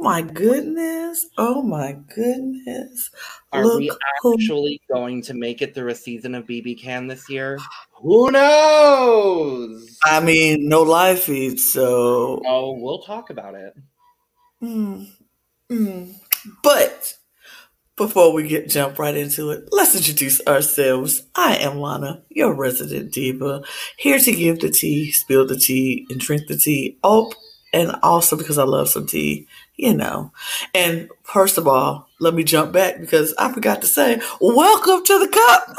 Oh my goodness. Oh my goodness. Are Look we who- actually going to make it through a season of BB Can this year? Who knows? I mean, no live feed, so. Oh, we'll talk about it. Mm, mm. But before we get jump right into it, let's introduce ourselves. I am Lana, your resident diva, here to give the tea, spill the tea, and drink the tea. Oh, and also because I love some tea, you know. And first of all, let me jump back because I forgot to say, welcome to the cup.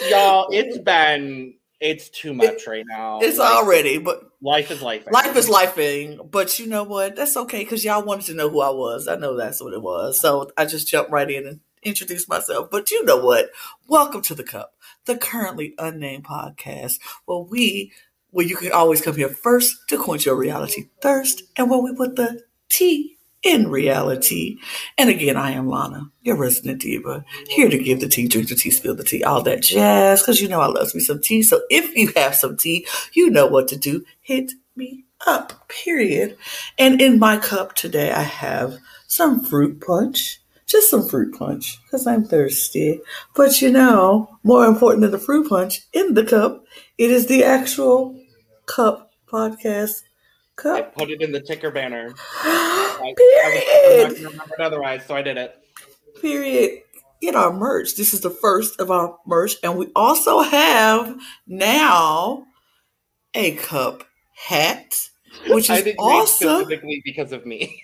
Y'all, it's been it's too much right now. it's Like, already, but life is life. Life is lifing, but you know what? That's okay because y'all wanted to know who I was. I know that's what it was. So I just jumped right in and introduced myself. But you know what? Welcome to the Cup, the currently unnamed podcast where we, where you can always come here first to quench your reality thirst, and where we put the tea in reality. And again, I am Lana, your resident diva, here to give the tea, drink the tea, spill the tea, all that jazz. Because you know I love me some tea. So if you have some tea, you know what to do. Hit me up, period. And in my cup today, I have some fruit punch. Just some fruit punch because I'm thirsty. But you know, more important than the fruit punch in the cup, it is the actual cup podcast I cup. put it in the ticker banner. I, I was period. remember it otherwise, so I did it. Period. Get our merch. This is the first of our merch. And we also have now a cup hat, which I is think made awesome. specifically because of me.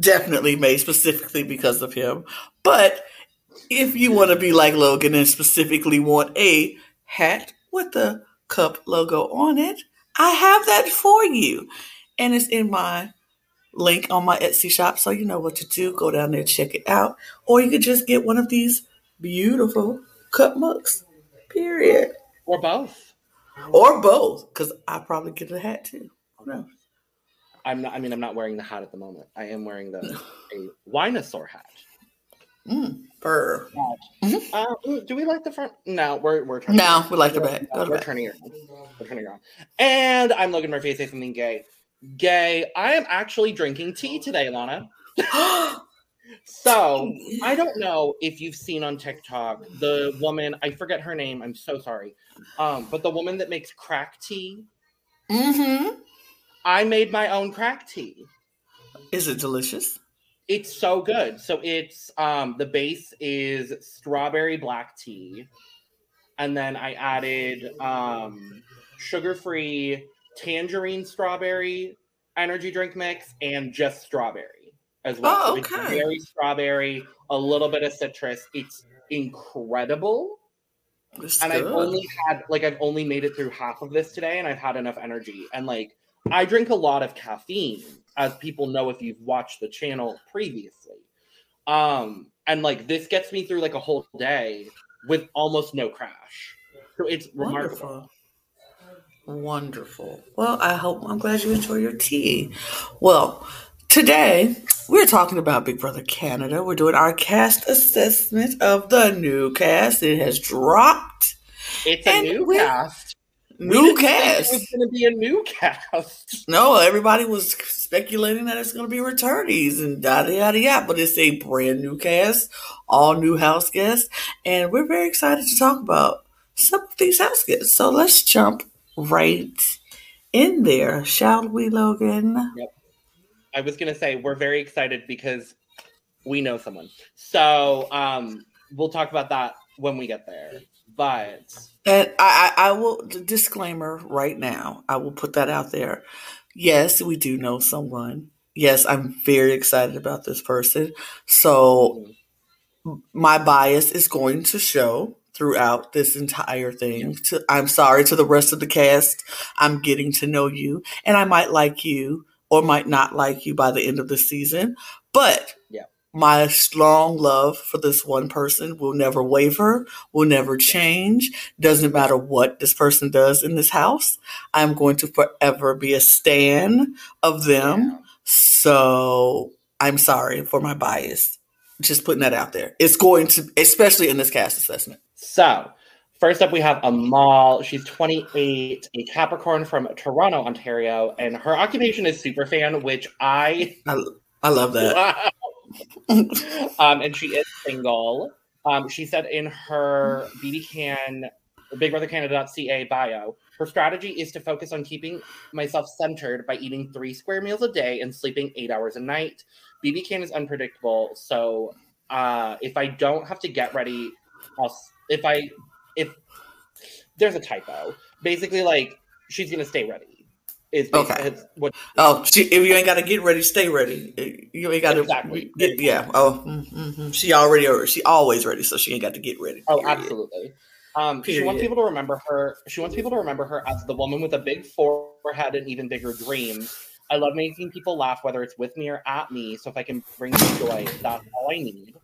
definitely made specifically because of him. But if you want to be like Logan and specifically want a hat with the cup logo on it, I have that for you. And it's in my link on my Etsy shop. So you know what to do. Go down there, check it out. Or you could just get one of these beautiful cup mugs. Period. Or both. Or both. Because I probably get a hat too. No. I'm not I mean I'm not wearing the hat at the moment. I am wearing the a Winosaur hat. Mm, fur. Uh, do we like the front? No, we're we're turning. No, we like the back. Go to we're back. turning it. We're turning it on. And I'm Logan Murphy. I say something gay. Gay. I am actually drinking tea today, Lana. So I don't know if you've seen on TikTok the woman. I forget her name. I'm so sorry. Um, but the woman that makes crack tea. mm-hmm. I made my own crack tea. Is it delicious? It's so good. So it's um the base is strawberry black tea. And then I added um sugar-free tangerine strawberry energy drink mix and just strawberry as well. Oh, So it's okay. very strawberry, a little bit of citrus. It's incredible. And I've only had like I've only made it through half of this today and I've had enough energy. And like I drink a lot of caffeine, as people know if you've watched the channel previously. Um, and like this gets me through like a whole day with almost no crash. So it's remarkable. wonderful. Wonderful. Well, I hope I'm glad you enjoy your tea. Well, today we're talking about Big Brother Canada. We're doing our cast assessment of the new cast. It has dropped. It's a And new we- cast. New cast. It's gonna be a new cast. No, everybody was speculating that it's going to be returnees and yada yada yada, but it's a brand new cast, all new house guests, and we're very excited to talk about some of these house guests. So let's jump right in there, shall we, Logan? Yep. I was gonna say we're very excited because we know someone. So um we'll talk about that when we get there. But And I, I, I will disclaimer right now. I will put that out there. Yes, we do know someone. Yes, I'm very excited about this person. So my bias is going to show throughout this entire thing. To, I'm sorry to the rest of the cast. I'm getting to know you, and I might like you or might not like you by the end of the season. But. My strong love for this one person will never waver, will never change. Doesn't matter what this person does in this house. I'm going to forever be a stan of them. So I'm sorry for my bias. Just putting that out there. It's going to, especially in this cast assessment. So, First up, we have Amal. She's 28, a Capricorn from Toronto, Ontario, and her occupation is super fan, which I I, I love that. um, and she is single. Um, she said in her BB Can, Big Brother Canada.ca bio, her strategy is to focus on keeping myself centered by eating three square meals a day and sleeping eight hours a night. BB Can is unpredictable, so uh, if I don't have to get ready, I'll if I if there's a typo, basically like she's gonna stay ready. Is Okay. is what Oh, she, if you ain't got to get ready, stay ready. You ain't got to Exactly. get yeah. Oh, mm-hmm. she already she always ready, so she ain't got to get ready. Oh, period. absolutely. Um, she wants people to remember her. She wants people to remember her as the woman with a big forehead and even bigger dreams. I love making people laugh, whether it's with me or at me. So if I can bring you joy, that's all I need.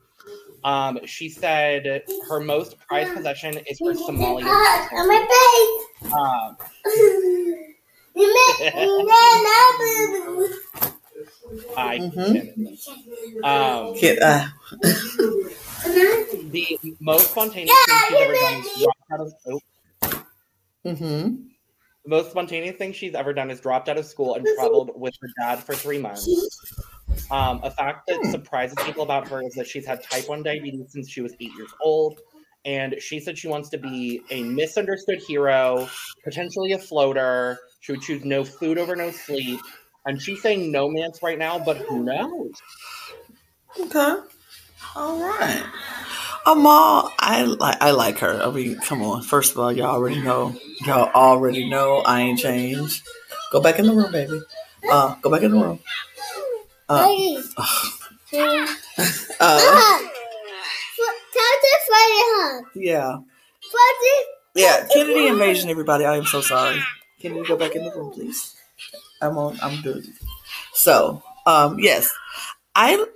Um, she said her most prized possession is her Somalian. on my face. Um, You make me I Mhm. um, Kid, uh, the most spontaneous thing she's ever done is dropped out of oh, mm-hmm. the most spontaneous thing she's ever done is dropped out of school and traveled with her dad for three months. Um, a fact that Hmm. surprises people about her is that she's had type 1 diabetes since she was eight years old. And she said she wants to be a misunderstood hero, potentially a floater. She would choose no food over no sleep. And she's saying no man's right now, but who knows? Okay. All right. Amal, I like I like her. I mean, come on. First of all, y'all already know. Y'all already know I ain't changed. Go back in the room, baby. Uh, go back in the room. Uh, uh, yeah, yeah. Kennedy invasion, everybody. I am so sorry. Can you go back in the room, please? I'm on. I'm doing. So, um, yes, I,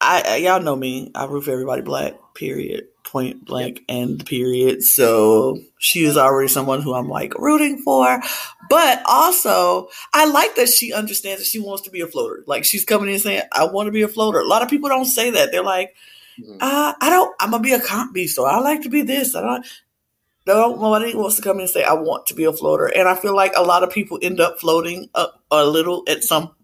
I, y'all know me. I root for everybody black. Period. Point blank and period. So she is already someone who I'm like rooting for, but also I like that she understands that she wants to be a floater. Like she's coming in saying, "I want to be a floater." A lot of people don't say that. They're like, Mhm. uh, "I don't. I'm gonna be a comp beast, so I like to be this." I don't. No, nobody wants to come in and say, I want to be a floater. And I feel like a lot of people end up floating up a little at some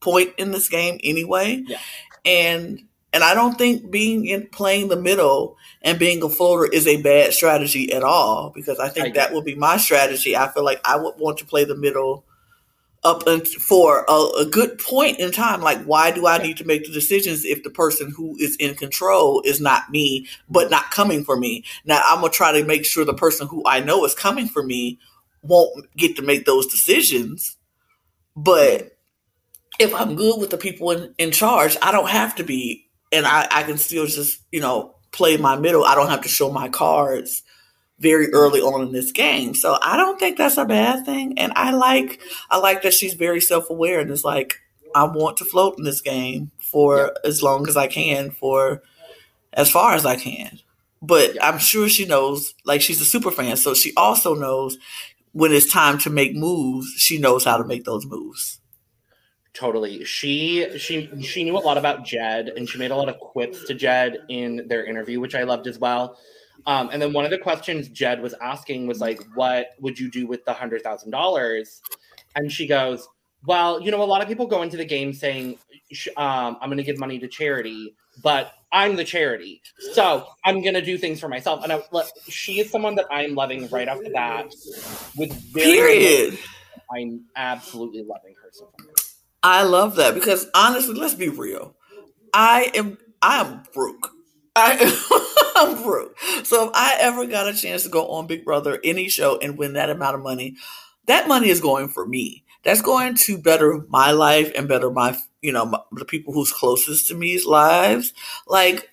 point in this game anyway. Yeah. And and I don't think being in playing the middle and being a floater is a bad strategy at all because I think I that would be my strategy. I feel like I would want to play the middle up for a, a good point in time. Like, why do I need to make the decisions if the person who is in control is not me, but not coming for me? Now, I'm gonna try to make sure the person who I know is coming for me won't get to make those decisions. But if I'm good with the people in, in charge, I don't have to be, and I, I can still just, you know, play my middle. I don't have to show my cards very early on in this game. So I don't think that's a bad thing. And I like I like that she's very self aware and is like, I want to float in this game for as long as I can, for as far as I can. But I'm sure she knows, like she's a super fan, so she also knows when it's time to make moves, she knows how to make those moves. Totally. She she she knew a lot about Jed and she made a lot of quips to Jed in their interview, which I loved as well. Um, and then one of the questions Jed was asking was like, "What would you do with the hundred thousand dollars?" And she goes, "Well, you know, a lot of people go into the game saying um, I'm going to give money to charity, but I'm the charity, so I'm going to do things for myself." And I, look, she is someone that I'm loving right off the bat. With very Period. I'm absolutely loving her so far. I love that because honestly, let's be real. I am I am broke. I am broke. So if I ever got a chance to go on Big Brother, any show, and win that amount of money, that money is going for me. That's going to better my life and better my, you know, my, the people who's closest to me's lives. Like,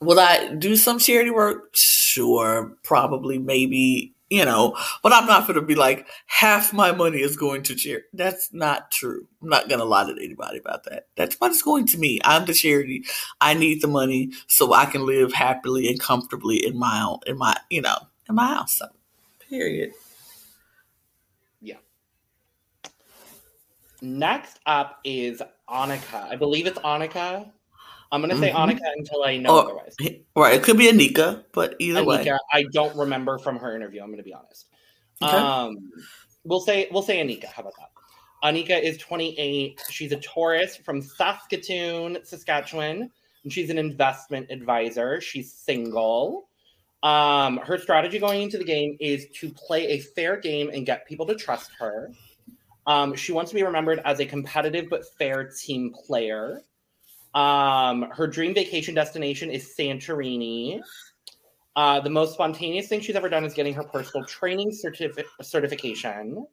would I do some charity work? Sure, probably, maybe, you know, but I'm not going to be like, half my money is going to charity. That's not true. I'm not going to lie to anybody about that. That's money's going to me. I'm the charity. I need the money so I can live happily and comfortably in my own, in my, you know, in my house. So, period. Yeah. Next up is Annika. I believe it's Annika. I'm gonna say Mhm. Annika until I know Or- otherwise. Right. It could be Anika, but either way. I don't remember from her interview. I'm gonna be honest. Okay. Um, we'll say we'll say Anika. How about that? Anika is 28. She's a tourist from Saskatoon, Saskatchewan, and she's an investment advisor. She's single. Um, her strategy going into the game is to play a fair game and get people to trust her. Um, she wants to be remembered as a competitive but fair team player. Um, her dream vacation destination is Santorini. Uh, the most spontaneous thing she's ever done is getting her personal training certifi- certification.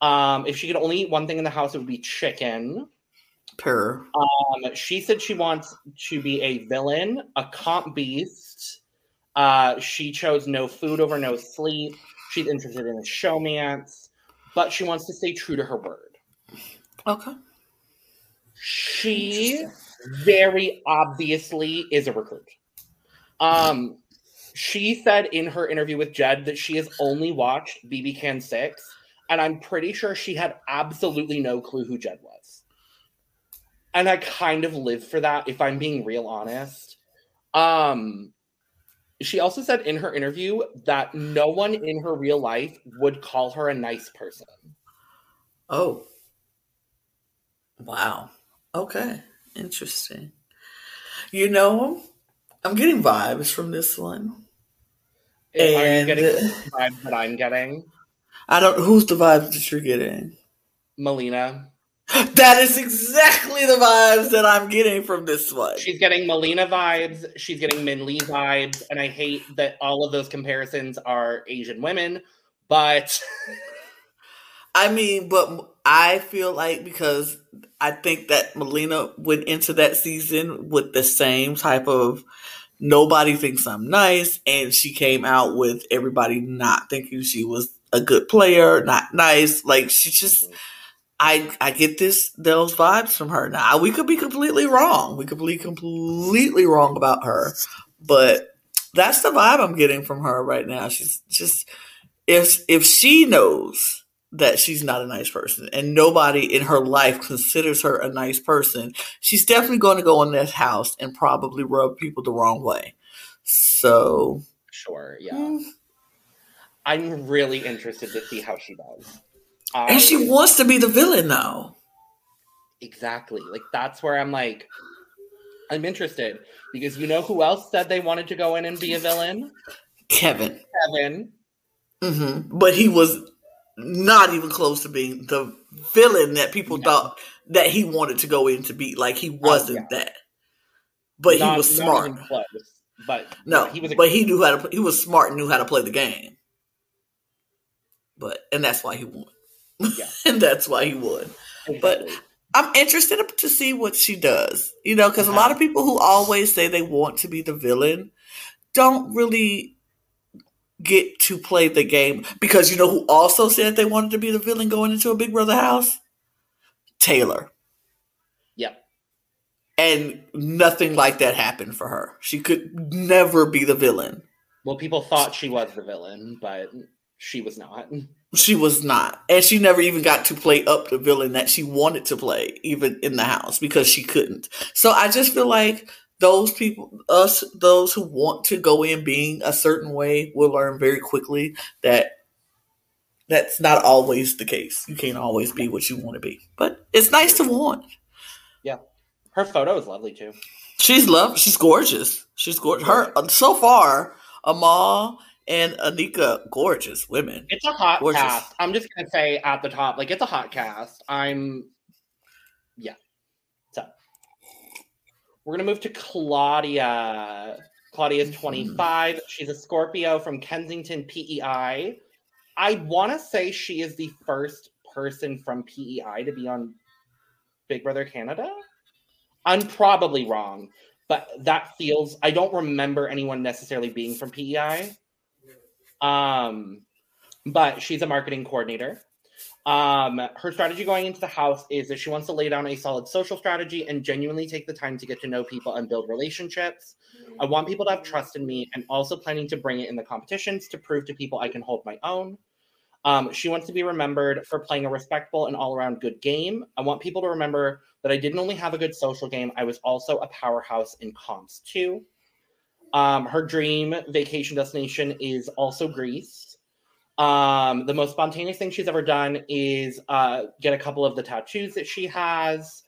Um, if she could only eat one thing in the house, it would be chicken. Per. Um, she said she wants to be a villain, a comp beast. Uh, she chose no food over no sleep. She's interested in a showmance, but she wants to stay true to her word. Okay. She very obviously is a recruit. Um, she said in her interview with Jed that she has only watched BB Can 6, and I'm pretty sure she had absolutely no clue who Jed was. And I kind of live for that, if I'm being real honest. Um, she also said in her interview that no one in her real life would call her a nice person. Oh. Wow. Okay. Interesting. You know, I'm getting vibes from this one. Are you And- getting the vibe that I'm getting? I don't who's the vibes that you're getting? Melina. That is exactly the vibes that I'm getting from this one. She's getting Melina vibes. She's getting Min Lee vibes. And I hate that all of those comparisons are Asian women. But I mean, but I feel like because I think that Melina went into that season with the same type of nobody thinks I'm nice, and she came out with everybody not thinking she was a good player, not nice. Like she just, I I get this those vibes from her. Now we could be completely wrong. We could be completely wrong about her, but that's the vibe I'm getting from her right now. She's just if if she knows that she's not a nice person and nobody in her life considers her a nice person, she's definitely going to go in this house and probably rub people the wrong way. So, sure, yeah. mm. I'm really interested to see how she does. and she wants to be the villain though. exactly. Like that's where I'm like, I'm interested. Because you know who else said they wanted to go in and be a villain? Kevin. Kevin. hmm But he was not even close to being the villain that people No. thought that he wanted to go in to be. Like he oh, wasn't that. But Not- he was smart. close. But No, yeah, he was a but he knew how to. He was smart and knew how to play the game. But and that's why he won. Yeah. and that's why he won. but- I'm interested to see what she does. You know, because a lot of people who always say they want to be the villain don't really get to play the game. Because you know who also said they wanted to be the villain going into a Big Brother house? Taylor. Yep. And nothing like that happened for her. She could never be the villain. Well, people thought she was the villain, but she was not. She was not. And she never even got to play up the villain that she wanted to play, even in the house, because she couldn't. So I just feel like those people, us, those who want to go in being a certain way, will learn very quickly that that's not always the case. You can't always be what you want to be. But it's nice to want. Yeah, her photo is lovely too. She's love. She's gorgeous. She's gorgeous. Her so far, Amal and Anika, gorgeous women. It's a hot Gorgeous. cast. I'm just gonna say at the top, like it's a hot cast. I'm, yeah. So we're gonna move to Claudia. Claudia is 25. She's a Scorpio from Kensington, PEI. I want to say she is the first person from PEI to be on Big Brother Canada. I'm probably wrong, but that feels. I don't remember anyone necessarily being from PEI. Um, but she's a marketing coordinator. Um, her strategy going into the house is that she wants to lay down a solid social strategy and genuinely take the time to get to know people and build relationships. I want people to have trust in me and also planning to bring it in the competitions to prove to people I can hold my own. Um, she wants to be remembered for playing a respectful and all around good game. I want people to remember that I didn't only have a good social game, I was also a powerhouse in comps too. Um, her dream vacation destination is also Greece. Um, the most spontaneous thing she's ever done is uh, get a couple of the tattoos that she has.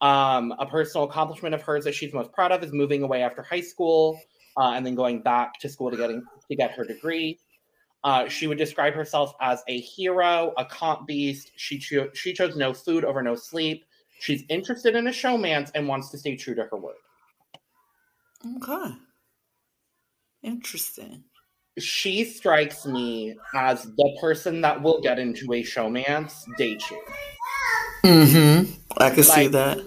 Um, a personal accomplishment of hers that she's most proud of is moving away after high school uh, and then going back to school to getting to get her degree. Uh, she would describe herself as a hero, a comp beast. She cho- she chose no food over no sleep. She's interested in a showmance and wants to stay true to her word. Okay. Interesting. She strikes me as the person that will get into a showmance day two. Mm-hmm. I can see that.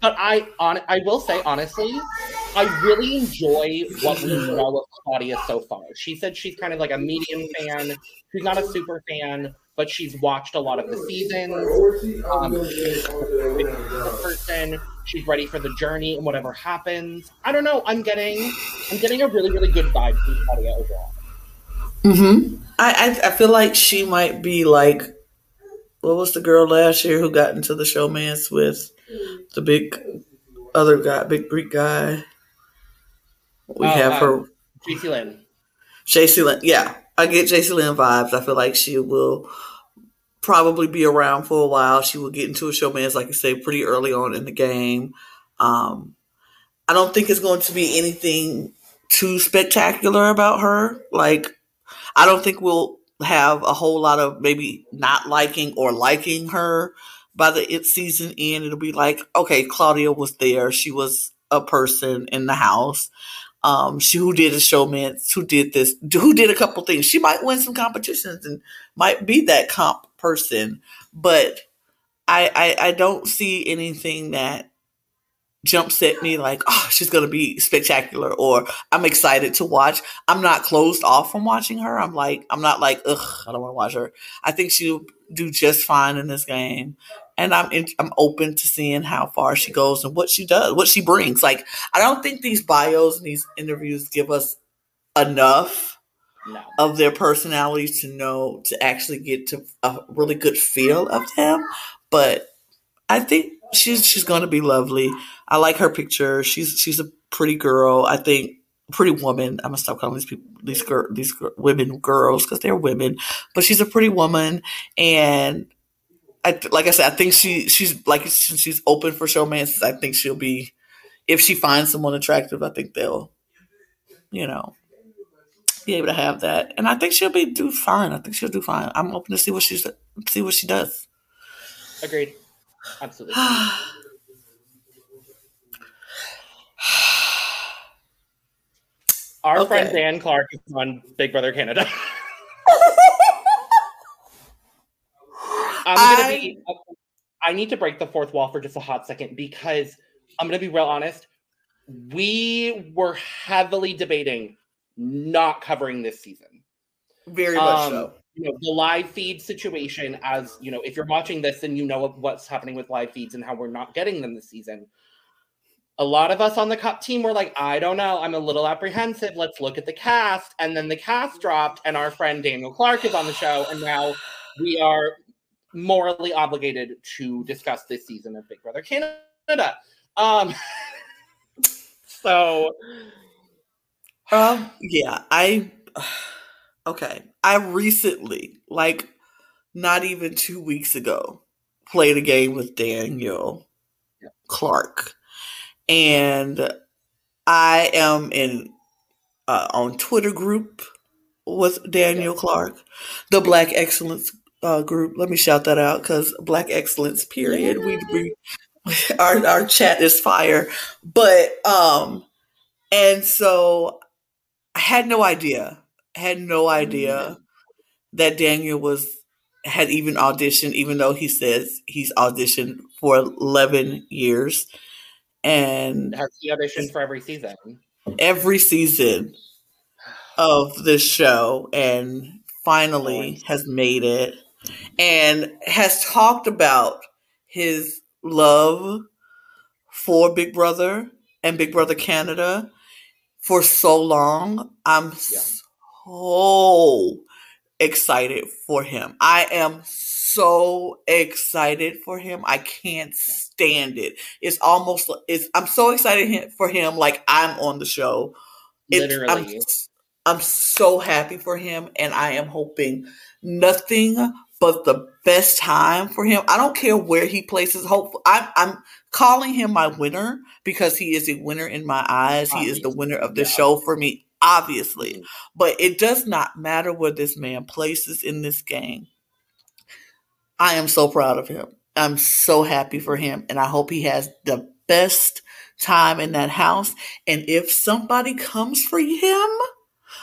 But I on I will say honestly, I really enjoy what we know of Claudia so far. She said she's kind of like a medium fan. She's not a super fan, but she's watched a lot of the seasons. Um, she's a person. She's ready for the journey and whatever happens. I don't know. I'm getting I'm getting a really really good vibe from Claudia overall. Mm-hmm. I, I I feel like she might be like what was the girl last year who got into the showmance with the big other guy, big Greek guy. We Oh, have her um, Jacey-Lynne. JC Lynn. Yeah, I get Jacey-Lynne vibes. I feel like she will probably be around for a while. She will get into a showman's, like you say, pretty early on in the game. Um, I don't think it's going to be anything too spectacular about her. Like, I don't think we'll have a whole lot of maybe not liking or liking her by the it season end. It'll be like, okay, Claudia was there. She was a person in the house. Um, she who did a showmance, who did this, who did a couple things. She might win some competitions and might be that comp person, but I I, I don't see anything that jumps at me like, oh, she's gonna be spectacular, or I'm excited to watch. I'm not closed off from watching her. I'm like, I'm not like, ugh, I don't want to watch her. I think she'll do just fine in this game, and I'm in, I'm open to seeing how far she goes and what she does, what she brings. Like, I don't think these bios and these interviews give us enough No. of their personalities to know to actually get to a really good feel of them. But I think she's she's going to be lovely. I like her picture. She's she's a pretty girl. I think pretty woman. I'm gonna stop calling these people these girl these women girls because they're women. But she's a pretty woman, and I like I said, I think she she's like she's open for showmances. I think she'll be if she finds someone attractive. I think they'll you know be able to have that, and I think she'll be do fine. I think she'll do fine. I'm open to see what she's see what she does. Agreed. Absolutely. Our Okay. friend Dan Clark is on Big Brother Canada. I'm gonna I- be. I need to break the fourth wall for just a hot second because I'm gonna be real honest. We were heavily debating not covering this season. Very much Um, so. You know, the live feed situation, as you know, if you're watching this, then you know what's happening with live feeds and how we're not getting them this season. A lot of us on the cup team were like, I don't know, I'm a little apprehensive. Let's look at the cast. And then the cast dropped, and our friend Daniel Clark is on the show, and now we are morally obligated to discuss this season of Big Brother Canada. Um, so Um, yeah, I okay. I recently, like not even two weeks ago, played a game with Daniel Clark, and I am in uh, on Twitter group with Daniel Clark, the Black Excellence uh, group. Let me shout that out because Black Excellence. Period. We, we our our chat is fire, but um, and so I had no idea. I had no idea mm-hmm. that Daniel was had even auditioned, even though he says he's auditioned for eleven years, and has he auditioned for every season? every season of this show, and finally has made it, and has talked about his love for Big Brother and Big Brother Canada for so long. I'm Yeah. so excited for him. I am so excited for him. I can't stand it. It's almost it's I'm so excited for him like I'm on the show. It's, Literally. I'm, I'm so happy for him and I am hoping nothing but the best time for him. I don't care where he places. Hope I'm I'm calling him my winner because he is a winner in my eyes. He is the winner of the Yeah. show for me, obviously. Mhm. But it does not matter where this man places in this game. I am so proud of him. I'm so happy for him, and I hope he has the best time in that house. And if somebody comes for him,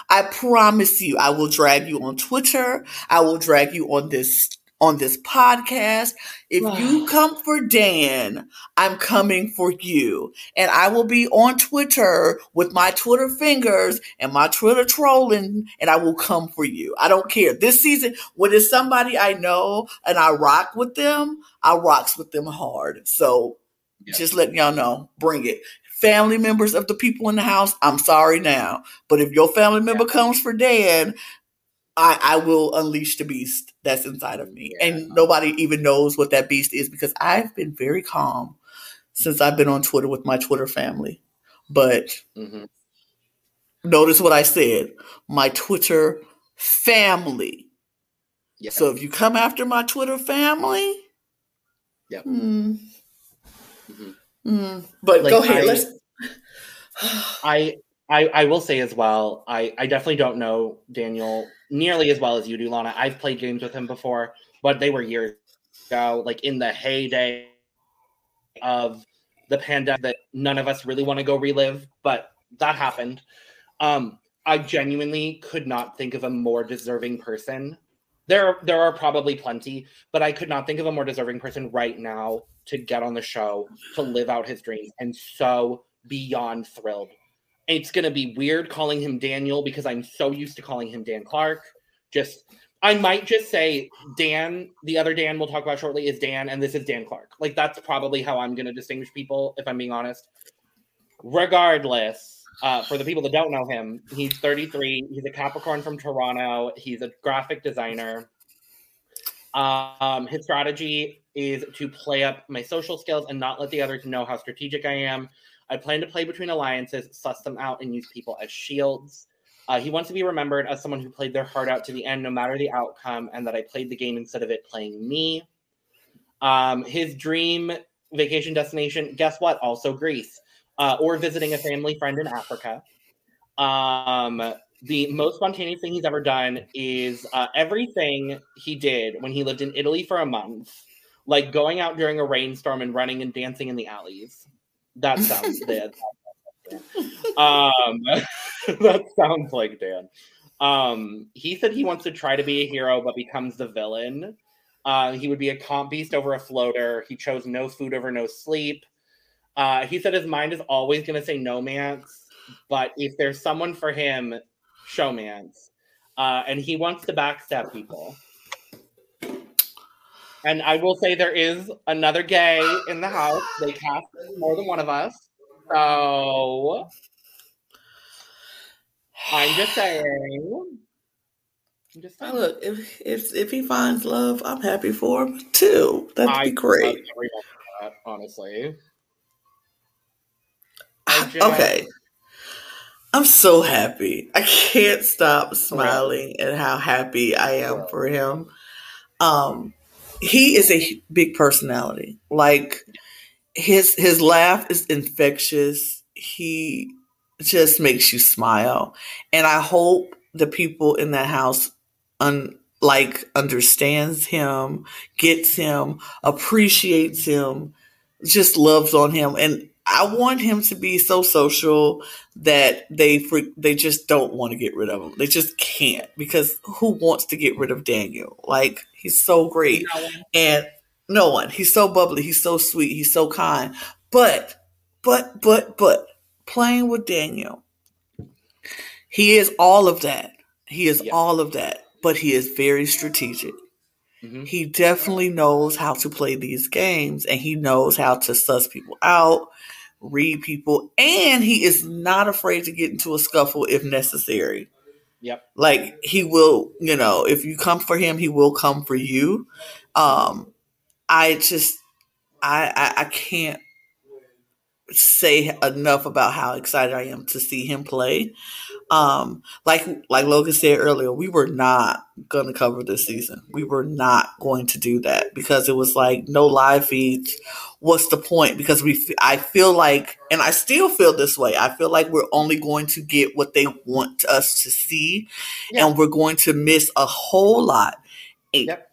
I promise you, I will drag you on Twitter. I will drag you on this on this podcast. If you come for Dan, I'm coming for you. And I will be on Twitter with my Twitter fingers and my Twitter trolling, and I will come for you. I don't care. This season, when it's somebody I know and I rock with them, I rocks with them hard. So Yeah. just letting y'all know, bring it. Family members of the people in the house, I'm sorry now. But if your family member comes for Dan, I, I will unleash the beast that's inside of me. Yeah. And nobody even knows what that beast is because I've been very calm since I've been on Twitter with my Twitter family. But Mhm. notice what I said my Twitter family. Yeah. So if you come after my Twitter family, Yep. hmm, But Like, go ahead. I- let's. I, I I will say as well, I, I definitely don't know Daniel nearly as well as you do, Lana. I've played games with him before, but they were years ago, like in the heyday of the pandemic that none of us really want to go relive, but that happened. Um, I genuinely could not think of a more deserving person. There, there are probably plenty, but I could not think of a more deserving person right now to get on the show to live out his dreams, and so beyond thrilled. It's gonna be weird calling him Daniel because I'm so used to calling him Dan Clark. Just, I might just say Dan. The other Dan we'll talk about shortly is Dan, and this is Dan Clark. Like that's probably how I'm gonna distinguish people, if I'm being honest. Regardless, uh, for the people that don't know him, he's 33. He's a Capricorn from Toronto. He's a graphic designer. Um, his strategy is to play up my social skills and not let the others know how strategic I am. I plan to play between alliances, suss them out, and use people as shields. Uh, he wants to be remembered as someone who played their heart out to the end, no matter the outcome, and that I played the game instead of it playing me. Um, his dream vacation destination, guess what? Also Greece, uh, or visiting a family friend in Africa. Um, the most spontaneous thing he's ever done is uh, everything he did when he lived in Italy for a month, like going out during a rainstorm and running and dancing in the alleys. That sounds that sounds like Dan. Um, that sounds like Dan. Um, he said he wants to try to be a hero, but becomes the villain. Uh, he would be a comp beast over a floater. He chose no food over no sleep. Uh, he said his mind is always going to say no mance, but if there's someone for him, showmance. Uh, and he wants to backstab people. And I will say there is another gay in the house. They cast more than one of us. So I'm just saying. I'm just saying. Look, if, if if he finds love, I'm happy for him too. That'd I be great. that, honestly. Okay. I'm so happy. I can't stop smiling at how happy I am for him. Um he is a big personality. Like his his laugh is infectious. He just makes you smile. And I hope the people in that house un, like understands him, gets him, appreciates him, just loves on him and I want him to be so social that they they just don't want to get rid of him. They just can't because who wants to get rid of Daniel? Like he's so great and no one. He's so bubbly. He's so sweet. He's so kind. But but but but playing with Daniel, he is all of that. He is Yeah. all of that. But he is very strategic Mhm. he definitely knows how to play these games and he knows how to suss people out, read people, and he is not afraid to get into a scuffle if necessary. Yep. Like he will, you know, if you come for him, he will come for you. Um, I just, I, I, I can't say enough about how excited I am to see him play. Um, like like Logan said earlier, we were not going to cover this season. We were not going to do that because it was like no live feeds. What's the point? Because we, I feel like, and I still feel this way. I feel like we're only going to get what they want us to see, Yeah. and we're going to miss a whole lot. Yep.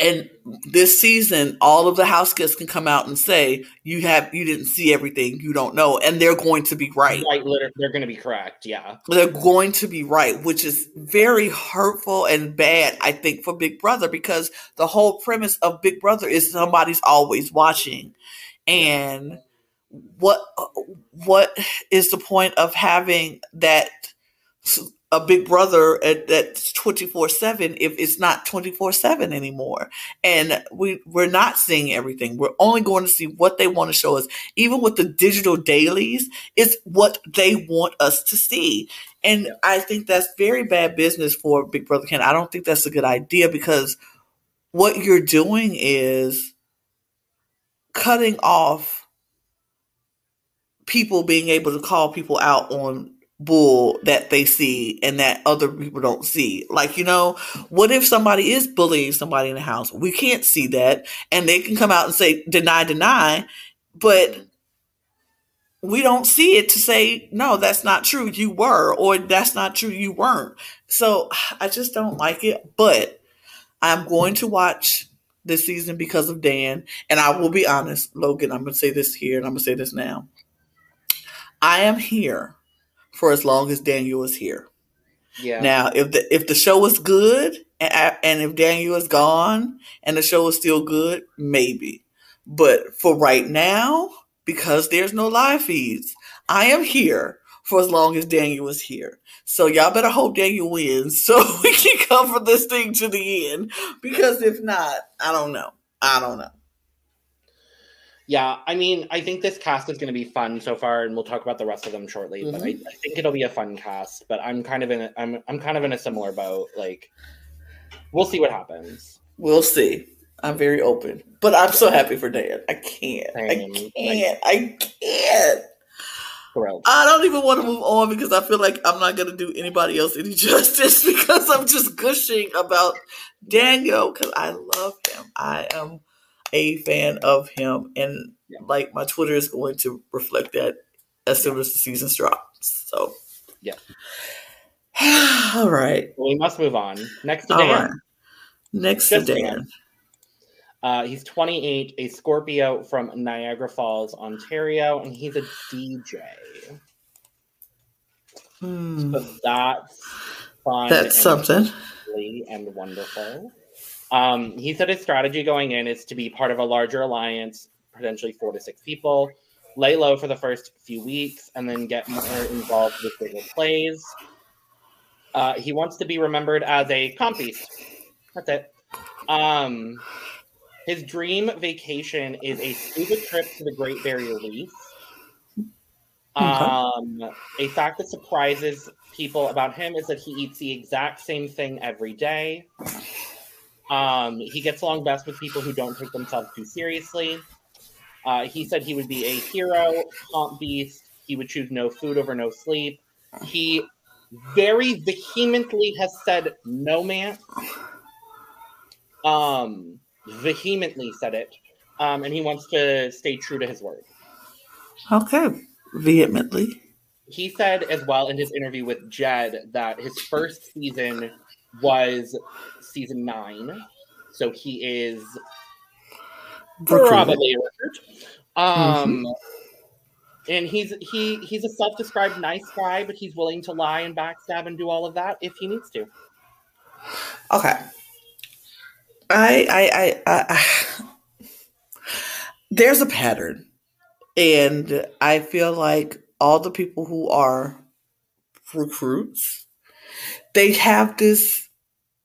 And this season, all of the house guests can come out and say, "You have, you didn't see everything. You don't know," and they're going to be right. Right, liter- they're going to be correct. Yeah. They're going to be right, which is very hurtful and bad, I think, for Big Brother because the whole premise of Big Brother is somebody's always watching. And what what is the point of having that a Big Brother at that's twenty four seven if it's not twenty four seven anymore? And we we're not seeing everything. We're only going to see what they want to show us. Even with the digital dailies, it's what they want us to see. And I think that's very bad business for Big Brother Ken. I don't think that's a good idea because what you're doing is cutting off people being able to call people out on bull that they see and that other people don't see. Like, you know, what if somebody is bullying somebody in the house? We can't see that. And they can come out and say deny deny, but we don't see it to say no that's not true. You were or that's not true. You weren't. So i just don't like it. But i'm going to watch this season because of dan. And i will be honest logan i'm going to say this here and i'm going to say this now. I am here for as long as daniel is here Yeah. now if the if the show was good and, and if daniel is gone and the show is still good maybe but for right now because there's no live feeds. I am here for as long as Daniel is here. So y'all better hope Daniel wins so we can cover this thing to the end. Because if not, I don't know. I don't know. Yeah, I mean, I think this cast is going to be fun so far, and we'll talk about the rest of them shortly. But I, mm-hmm. I think it'll be a fun cast. But I'm kind of in a, I'm I'm kind of in a similar boat. Like, we'll see what happens. We'll see. I'm very open. But I'm so happy for Dan. I can't. I can't. I can't. Thrilled. I don't even want to move on because I feel like I'm not going to do anybody else any justice because I'm just gushing about Daniel because I love him. I am a fan of him. And Yeah. like my Twitter is going to reflect that as soon as the season drops. So, Yeah. All right. Well, we must move on. Next to All Dan. right. Next Just to Dan. Dan. Uh, he's 28, a Scorpio from Niagara Falls, Ontario, and he's a DJ. Hmm. So that's fun. That's something. and wonderful. Um, he said his strategy going in is to be part of a larger alliance, potentially four to six people, lay low for the first few weeks, and then get more involved with bigger plays. Uh, he wants to be remembered as a comp beast. That's it. Um, his dream vacation is a scuba trip to the Great Barrier Reef. Um, a fact that surprises people about him is that he eats the exact same thing every day. Um, he gets along best with people who don't take themselves too seriously. Uh, he said he would be a hero, comp beast. He would choose no food over no sleep. He very vehemently has said no man. Um, vehemently said it. Um, and he wants to stay true to his word. Okay. Vehemently. he said as well in his interview with Jed that his first season was season nine. So he is Recruited. probably a recruit. Um and he's he he's a self-described nice guy, but he's willing to lie and backstab and do all of that if he needs to. Okay. I, I, I, I, there's a pattern, and I feel like all the people who are recruits, they have this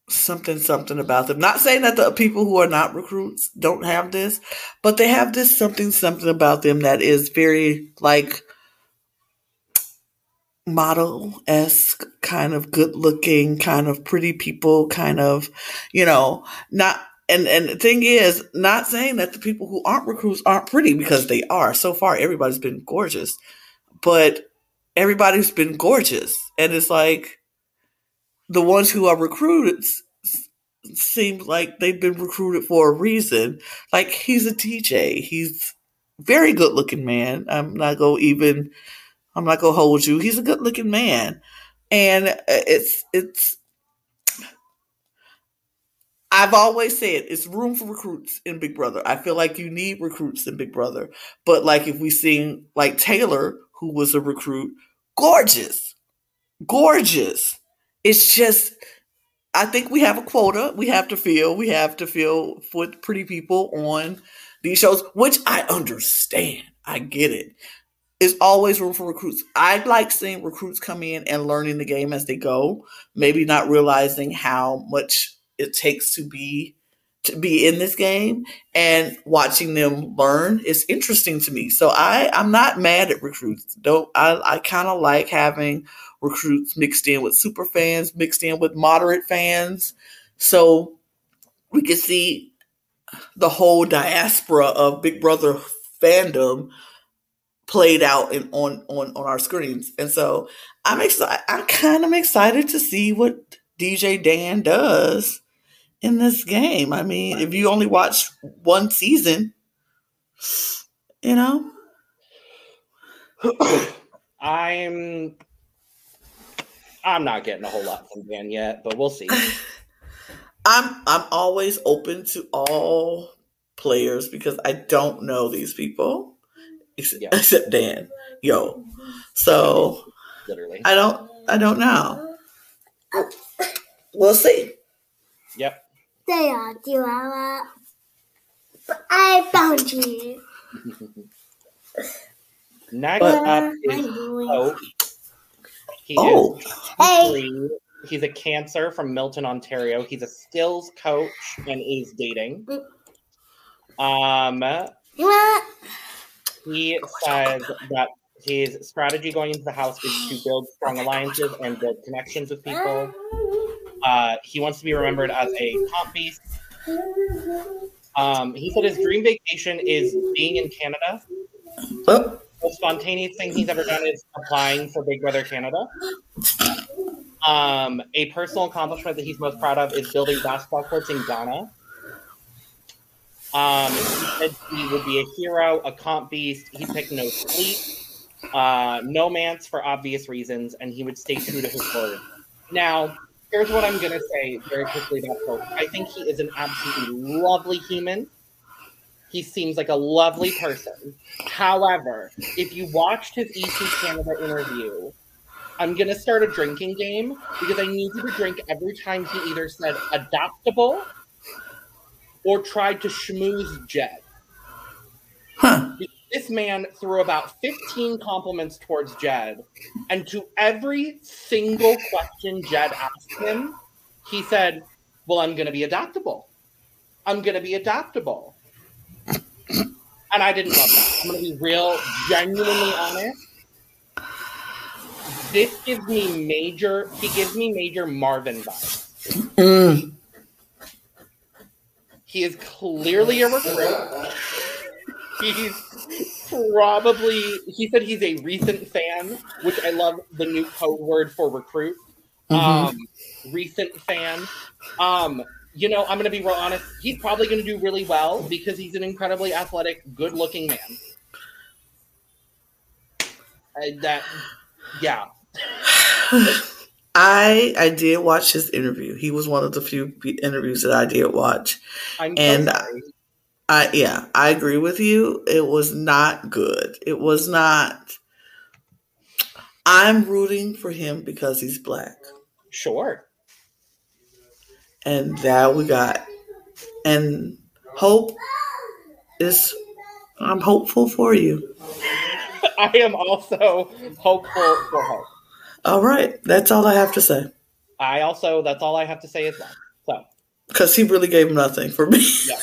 something something about them. Not saying that the people who are not recruits don't have this, but they have this something something about them that is very like model esque, kind of good looking, kind of pretty people, kind of, you know, not. And and the thing is, not saying that the people who aren't recruits aren't pretty because they are. So far, everybody's been gorgeous, but everybody's been gorgeous, and it's like the ones who are recruited seems like they've been recruited for a reason. Like he's a DJ. He's very good looking man. I'm not gonna even I'm not gonna hold you. He's a good looking man. And uh, it's it's I've always said it's room for recruits in Big Brother. I feel like you need recruits in Big Brother. But like if we seen like Taylor, who was a recruit, gorgeous. Gorgeous. It's just I think we have a quota we have to fill. We have to fill with pretty people on these shows, which I understand. I get it. It's always room for recruits. I like seeing recruits come in and learning the game as they go, maybe not realizing how much it takes to be to be in this game and watching them learn is interesting to me. So I I'm not mad at recruits. Don't I I kind of like having recruits mixed in with super fans, mixed in with moderate fans. So we can see the whole diaspora of Big Brother fandom played out in, on, on, on our screens. And so I'm excited. I'm kind of excited to see what DJ Dan does in this game. I mean, if you only watch one season, you know. I'm I'm not getting a whole lot from Dan yet, but we'll see. I'm I'm always open to all players because I don't know these people except, yeah. except Dan. Yo. So literally. I don't I don't know. We'll see. Yep. They are Chihuahua. I found you. Next up is Hope. He oh. Hey. He's a cancer from Milton, Ontario. He's a skills coach and is dating. Um, he says that his strategy going into the house is to build strong alliances and build connections with people. Uh, he wants to be remembered as a comp beast. Um, he said his dream vacation is being in Canada. Oh. The spontaneous thing he's ever done is applying for Big Brother Canada. Um, a personal accomplishment that he's most proud of is building basketball courts in Ghana. Um, he said he would be a hero, a comp beast. He picked no sleep, uh, no mance for obvious reasons, and he would stay true to his word. Now, here's what I'm going to say very quickly about Hope. I think he is an absolutely lovely human. He seems like a lovely person. However, if you watched his ET Canada interview, I'm gonna start a drinking game because I need you to drink every time he either said adoptable or tried to schmooze Jed. Huh. This man threw about 15 compliments towards Jed, and to every single question Jed asked him, he said, Well, I'm gonna be adoptable. I'm gonna be adoptable. And I didn't love that. I'm gonna be real, genuinely honest this gives me major. He gives me major Marvin vibes. Mm. He is clearly a recruit. He's probably. He said he's a recent fan, which I love the new code word for recruit. Mm-hmm. Um, recent fan. Um, you know, I'm going to be real honest. He's probably going to do really well because he's an incredibly athletic, good-looking man. And that, yeah, I I did watch his interview. He was one of the few interviews that I did watch, I'm and I, I yeah I agree with you. It was not good. It was not. I'm rooting for him because he's black. Sure. And that we got, and hope is. I'm hopeful for you. I am also hopeful for hope. All right. That's all I have to say. I also, that's all I have to say as well. So. Because he really gave nothing for me. Yeah.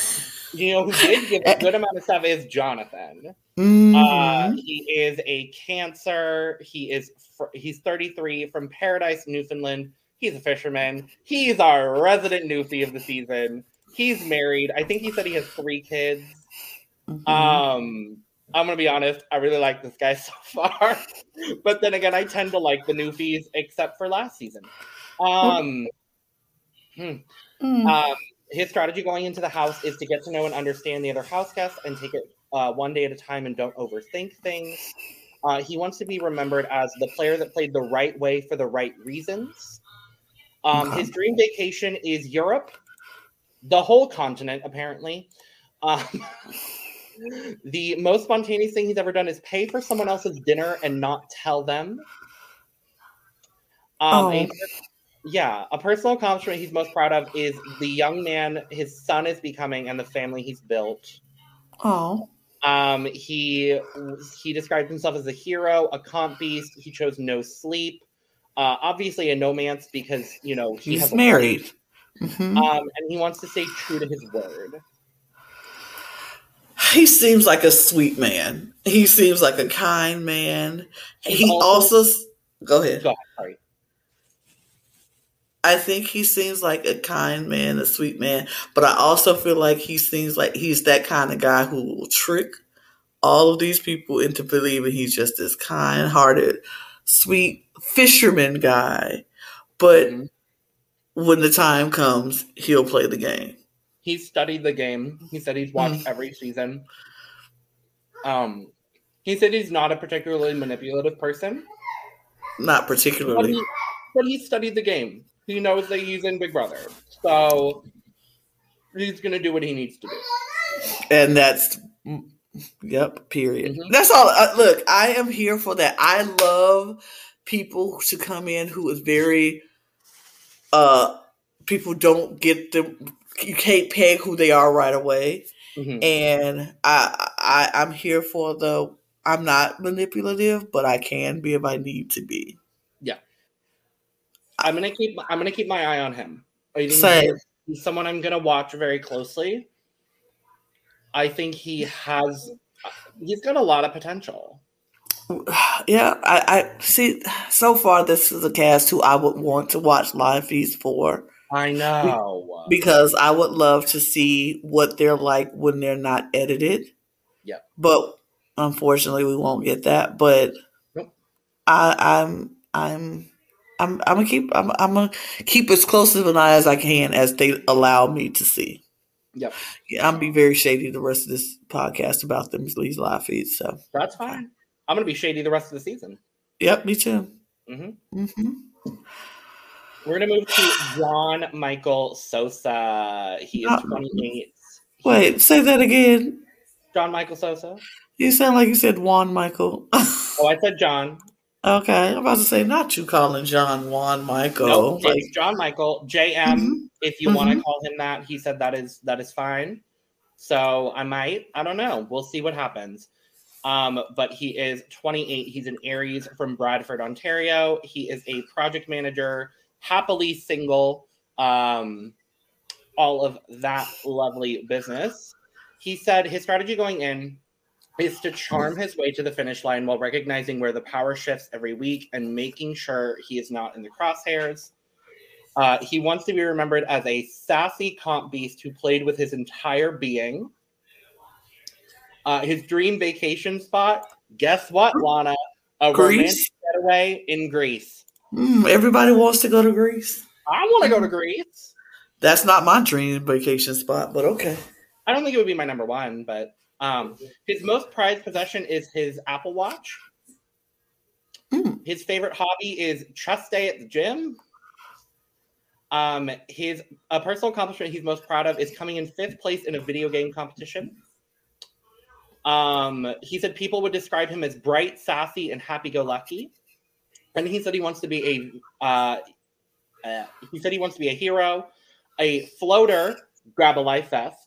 You know who did give a good amount of stuff is Jonathan. Mhm. Uh, he is a Cancer. He is fr- he's 33 from Paradise, Newfoundland. He's a fisherman. He's our resident newfie of the season. He's married. I think he said he has three kids. Mhm. Um, I'm gonna be honest. I really like this guy so far, but then again, I tend to like the newfies, except for last season. Um, hmm. Mm. Um, his strategy going into the house is to get to know and understand the other house guests and take it uh, one day at a time and don't overthink things. Uh, he wants to be remembered as the player that played the right way for the right reasons. Um, Okay. His dream vacation is Europe, the whole continent, apparently. Um, the most spontaneous thing he's ever done is pay for someone else's dinner and not tell them. Um, a- Oh. yeah, a personal accomplishment he's most proud of is the young man his son is becoming and the family he's built. oh. Um, he he described himself as a hero, a comp beast. He chose no sleep. Uh, obviously a nomance because you know he He's married. Mhm. Um, and he wants to stay true to his word. He seems like a sweet man. He seems like a kind man. He's he also- also, go ahead. Go ahead, sorry. I think he seems like a kind man, a sweet man, but I also feel like he seems like he's that kind of guy who will trick all of these people into believing he's just this kind hearted, sweet fisherman guy. But Mhm. when the time comes, he'll play the game. He studied the game. He said he's watched every season. Um, he said he's not a particularly manipulative person, Not but particularly. he, but he studied the game. He knows that he's in Big Brother, so he's gonna do what he needs to do. And that's, yep, period. Mhm. That's all. Uh, look, I am here for that. I love people to come in who is very, uh, people don't get them, you can't peg who they are right away. Mhm. And I, I, I'm here for the, I'm not manipulative, but I can be if I need to be. Yeah. I'm gonna keep. I'm gonna keep my eye on him. Same. he's someone I'm gonna watch very closely. I think he has. He's got a lot of potential. Yeah, I, I see. So far, this is a cast who I would want to watch live feeds for. I know. because I would love to see what they're like when they're not edited. Yeah. But unfortunately, we won't get that. But Nope. I, I'm, I'm, I'm, I'm gonna keep, I'm, I'm gonna keep as close of an eye as I can as they allow me to see. Yep. Yeah, I'm be very shady the rest of this podcast about them these live feeds. So, That's fine. I'm gonna be shady the rest of the season. yep, me too. hmm hmm We're gonna move to John Michael Sosa. He is Uh, 28. Wait, say that again. John Michael Sosa. You sound like you said Juan Michael. Oh, I said John. Okay, I'm about to say not you calling John Juan Michael. No, like, it's John Michael. JM. Mhm. If you want to call him that, he said that is that is fine. So I might. I don't know. We'll see what happens. Um, but he is 28. He's an Aries from Bradford, Ontario. He is a project manager, happily single. Um, all of that lovely business. He said his strategy going in is to charm his way to the finish line while recognizing where the power shifts every week and making sure he is not in the crosshairs. Uh, he wants to be remembered as a sassy comp beast who played with his entire being. Uh, his dream vacation spot, guess what, Lana? A romantic Greece. getaway in Greece. Mm, everybody wants to go to Greece. I want to go to Greece. That's not my dream vacation spot, but okay. I don't think it would be my number one, but um, his most prized possession is his Apple Watch. Mm. His favorite hobby is chest day at the gym. Um, his a personal accomplishment he's most proud of is coming in fifth place in a video game competition. Um, he said people would describe him as bright, sassy, and happy-go-lucky. And he said he wants to be a uh, uh, he said he wants to be a hero, a floater, grab a life vest.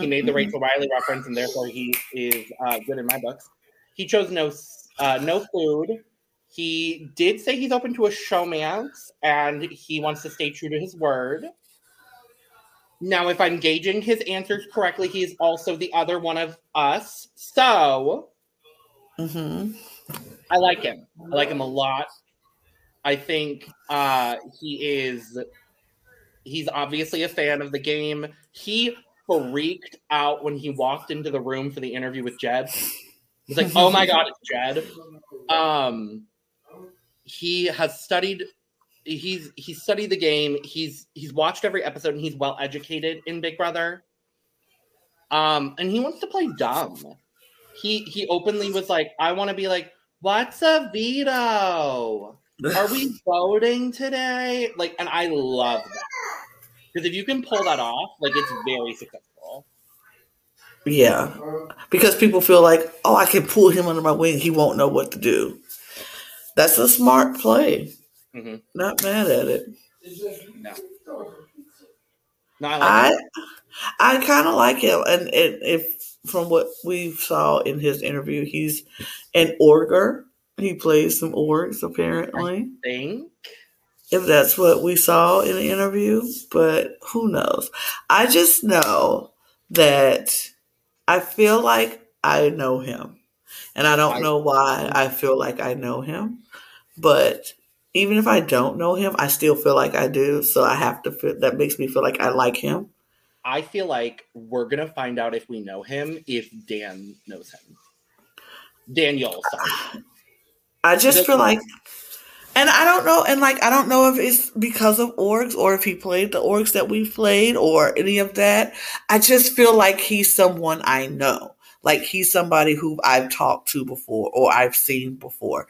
He made the. Rachel Reilly reference, and therefore he is uh, good in my books. He chose no uh, no food. He did say he's open to a showmance, and he wants to stay true to his word. Now, if I'm gauging his answers correctly, he's also the other one of us. So hmm I like him. I like him a lot. I think uh, he is. He's obviously a fan of the game. He freaked out when he walked into the room for the interview with Jed. He's like, "Oh my god, it's Jed." Um, he has studied. He's he's studied the game. He's he's watched every episode and he's well educated in Big Brother. Um, and he wants to play dumb. He he openly was like, "I want to be like, what's a veto? Are we voting today?" Like, and I love that because if you can pull that off, like, it's very successful. Yeah, because people feel like, oh, I can pull him under my wing. He won't know what to do. That's a smart play. Mhm. Not mad at it. No, no, I like I. I kind of like him, and it, if from what we saw in his interview, he's an orger. He plays some orgs apparently. think. If that's what we saw in the interview, but who knows? I just know that I feel like I know him. And I don't know why mm-hmm. I feel like I know him, but even if I don't know him, I still feel like I do. So I have to feel that makes me feel like I like him. I feel like we're gonna find out if we know him if Dan knows him. Daniel, sorry. I just That's feel like, and I don't know, and like I don't know if it's because of orgs or if he played the orgs that we played or any of that. I just feel like he's someone I know, like he's somebody who I've talked to before or I've seen before.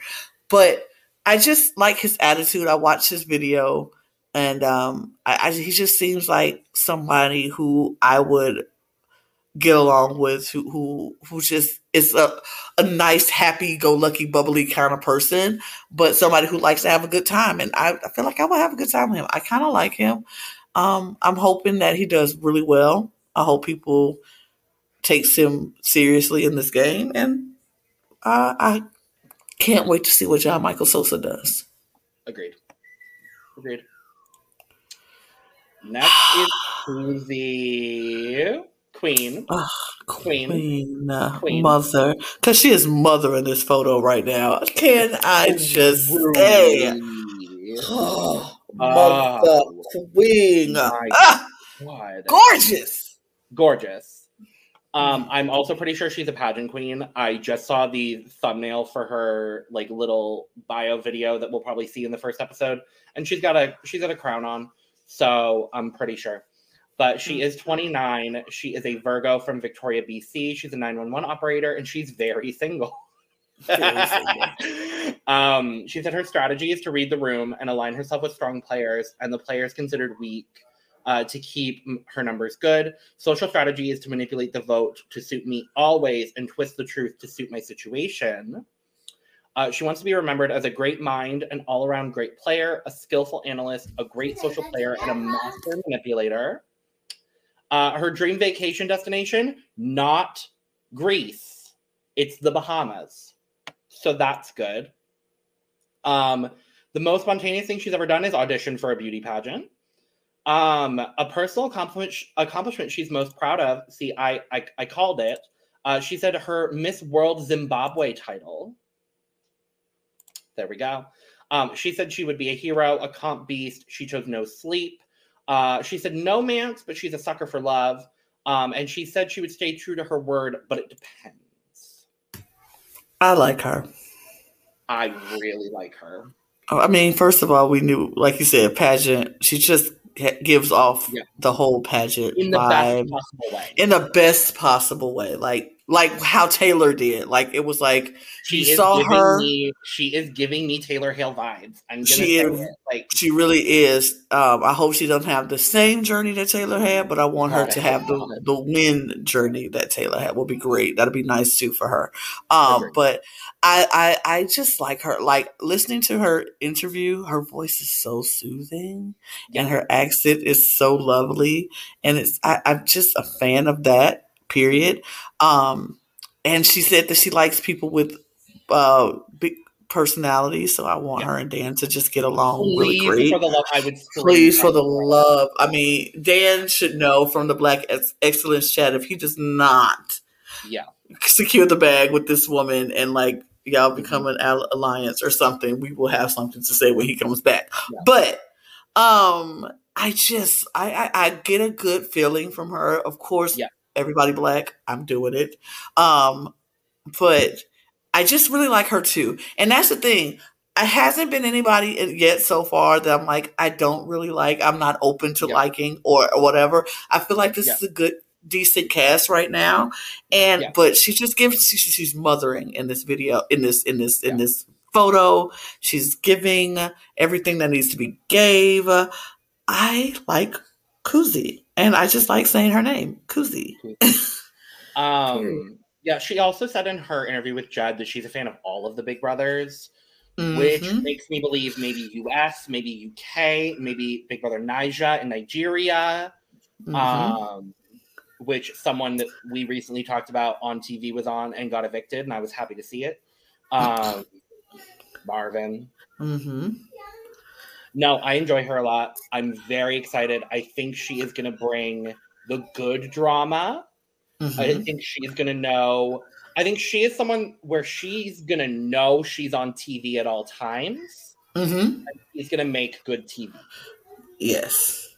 But I just like his attitude. I watched his video, and um, I, I he just seems like somebody who I would get along with who who who just is a a nice, happy go lucky, bubbly kind of person, but somebody who likes to have a good time. And I, I feel like I will have a good time with him. I kind of like him. Um, I'm hoping that he does really well. I hope people takes him seriously in this game, and uh, I can't wait to see what John Michael Sosa does. Agreed. Agreed. Next is Kuzi Queen. Queen. Queen, uh, Queen. mother, because she is mother in this photo right now. Can I just say, Ruby. mother Oh. queen, ah, gorgeous. Gorgeous. Um, I'm also pretty sure she's a pageant queen. I just saw the thumbnail for her like little bio video that we'll probably see in the first episode, and she's got a she's got a crown on, so I'm pretty sure. But she is 29. She is a Virgo from Victoria, BC. She's a 911 operator, and she's very single. Very single. um, she said her strategy is to read the room and align herself with strong players, and the players considered weak uh, to keep her numbers good. Social strategy is to manipulate the vote to suit me always and twist the truth to suit my situation. Uh, she wants to be remembered as a great mind, an all around great player, a skillful analyst, a great social player, and a master manipulator. Uh, her dream vacation destination, not Greece, it's the Bahamas. So that's good. Um, the most spontaneous thing she's ever done is audition for a beauty pageant. Um, a personal accomplishment she's most proud of. See, I I, I called it. Uh, she said her Miss World Zimbabwe title. There we go. Um, she said she would be a hero, a comp beast. She chose no sleep. Uh, she said no manx, but she's a sucker for love. Um, and she said she would stay true to her word, but it depends. I like her. I really like her. I mean, first of all, we knew, like you said, pageant. She just gives off Yeah. the whole pageant In the vibe best possible way. in the best possible way, like like how Taylor did. Like it was like She saw her. me she is giving me Taylor Hale vibes. I'm gonna She is. it. Like she really is. Um, I hope she doesn't have the same journey that Taylor had, but I want her to have the the win journey that Taylor had. Will be great. That'll be nice too for her. Um, but I, I I just like her. Like listening to her interview, her voice is so soothing, and her accent is so lovely, and it's I, I'm just a fan of that. Period. Um, and she said that she likes people with uh big personalities. so I want Yeah. her and Dan to just get along Please, really great. for the love, I would Please, for the love. I mean, Dan should know from the Black Ex- Excellence chat if he does not Yeah. secure the bag with this woman and like y'all become an al- alliance or something, we will have something to say when he comes back. Yeah. But um, I just I, I I get a good feeling from her. Of course, Yeah. Everybody black. I'm doing it. Um, but I just really like her too, and that's the thing. It hasn't been anybody yet so far that I'm like I don't really like. I'm not open to Yeah. liking or, or whatever. I feel like this Yeah. is a good decent cast right now and Yeah. but she just gives she, she's mothering in this video in this in this in this photo she's giving everything that needs to be gave i like kuzi and i just like saying her name kuzi Um, yeah, she also said in her interview with Jed that she's a fan of all of the Big Brothers, which Mhm. makes me believe maybe US, maybe UK, maybe Big Brother Naija in Nigeria, Mhm. um, which someone that we recently talked about on TV was on and got evicted, and I was happy to see it. Um, Marvin. Mhm. No, I enjoy her a lot. I'm very excited. I think she is going to bring the good drama. I Mhm. think she's gonna know. I think she is someone where she's gonna know she's on TV at all times. Mhm. She's gonna make good TV, yes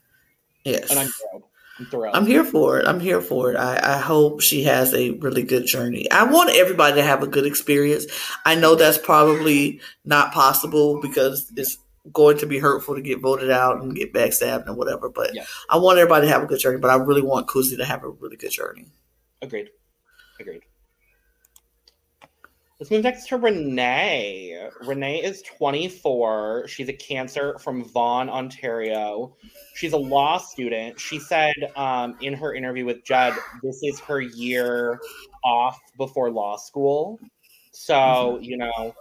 yes and I'm thrilled. I'm thrilled. I'm here for it. I'm here for it. I, I hope she has a really good journey. I want everybody to have a good experience. I know that's probably not possible because it's going to be hurtful to get voted out and get backstabbed and whatever. But Yeah. I want everybody to have a good journey. But I really want Kuzi to have a really good journey. Agreed. Agreed. Let's move next to Renee. Renee is 24. She's a cancer from Vaughan, Ontario. She's a law student. She said um, in her interview with Jed, this is her year off before law school. So, you know,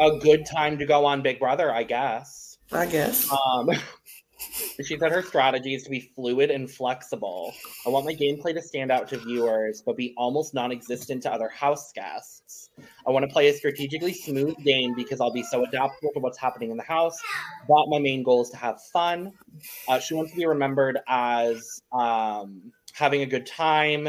a good time to go on Big Brother, I guess. I guess. Um, she said her strategy is to be fluid and flexible. I want my gameplay to stand out to viewers, but be almost non existent to other house guests. I want to play a strategically smooth game because I'll be so adaptable to what's happening in the house. But my main goal is to have fun. Uh, she wants to be remembered as um, having a good time,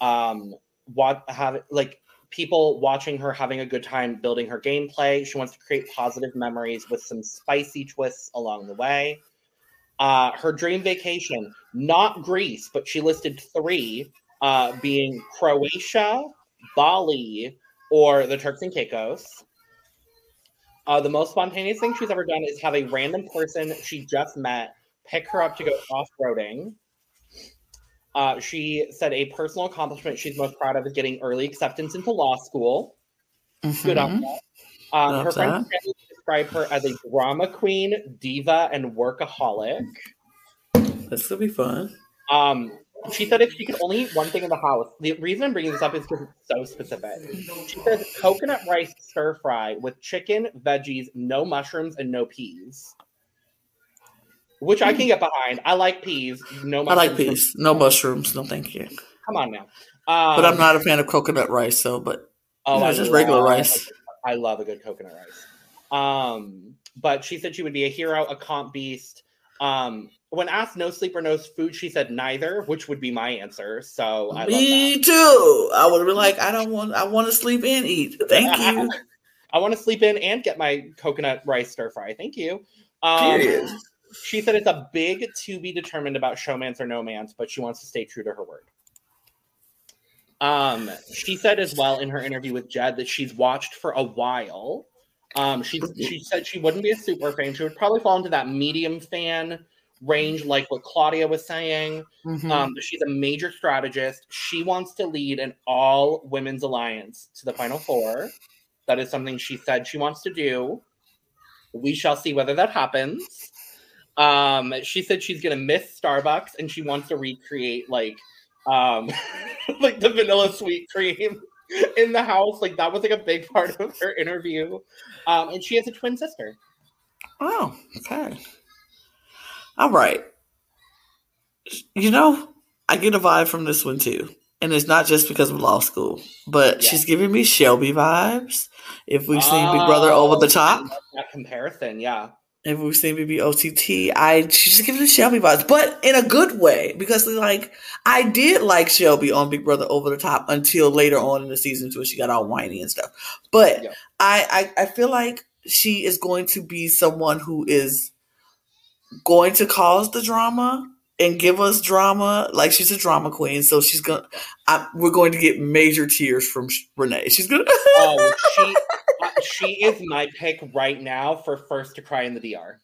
um, what have like people watching her having a good time building her gameplay. She wants to create positive memories with some spicy twists along the way. Uh, her dream vacation, not Greece, but she listed three, uh, being Croatia, Bali, or the Turks and Caicos. Uh, the most spontaneous thing she's ever done is have a random person she just met pick her up to go off roading. Uh, she said a personal accomplishment she's most proud of is getting early acceptance into law school. Good on that. Um, her friends that. describe her as a drama queen, diva, and workaholic. This will be fun. Um, she said if she could only eat one thing in the house, the reason I'm bringing this up is because it's so specific. She says coconut rice stir fry with chicken, veggies, no mushrooms, and no peas. Which I can get behind. I like peas. No I mushrooms. like peas. No mushrooms. No, thank you. Come on now. Um, But I'm not a fan of coconut rice. So, but Oh, you know, I just regular rice. I love a good coconut rice. Um, but she said she would be a hero, a comp beast. Um, when asked no sleep or no food, she said neither, which would be my answer. So I Me too. I would have been like, I don't want. I want to sleep and eat. Thank you. I want to sleep in and get my coconut rice stir fry. Thank you. Um, Period. She said it's a big to be determined about showmance or no man's, but she wants to stay true to her word. Um, she said as well in her interview with Jed that she's watched for a while. Um, she she said she wouldn't be a super fan. She would probably fall into that medium fan range, like what Claudia was saying. Mhm. Um, she's a major strategist. She wants to lead an all women's alliance to the final four. That is something she said she wants to do. We shall see whether that happens. Um, she said she's gonna miss Starbucks and she wants to recreate like um like the vanilla sweet cream in the house. Like that was like a big part of her interview. Um, and she has a twin sister. Oh, okay. All right. You know, I get a vibe from this one too. and it's not just because of law school, but Yeah. she's giving me Shelby vibes. If we've seen Big Brother over the Oh, top, That comparison, yeah. If we've seen BB OTT, I she's just giving me Shelby vibes, but in a good way because like I did like Shelby on Big Brother over the top until later on in the season when she got all whiny and stuff. But Yeah. I, I I feel like she is going to be someone who is going to cause the drama and give us drama. Like she's a drama queen, so she's gonna. I, we're going to get major tears from Renee. She's gonna. Oh, she she is my pick right now for first to cry in the DR.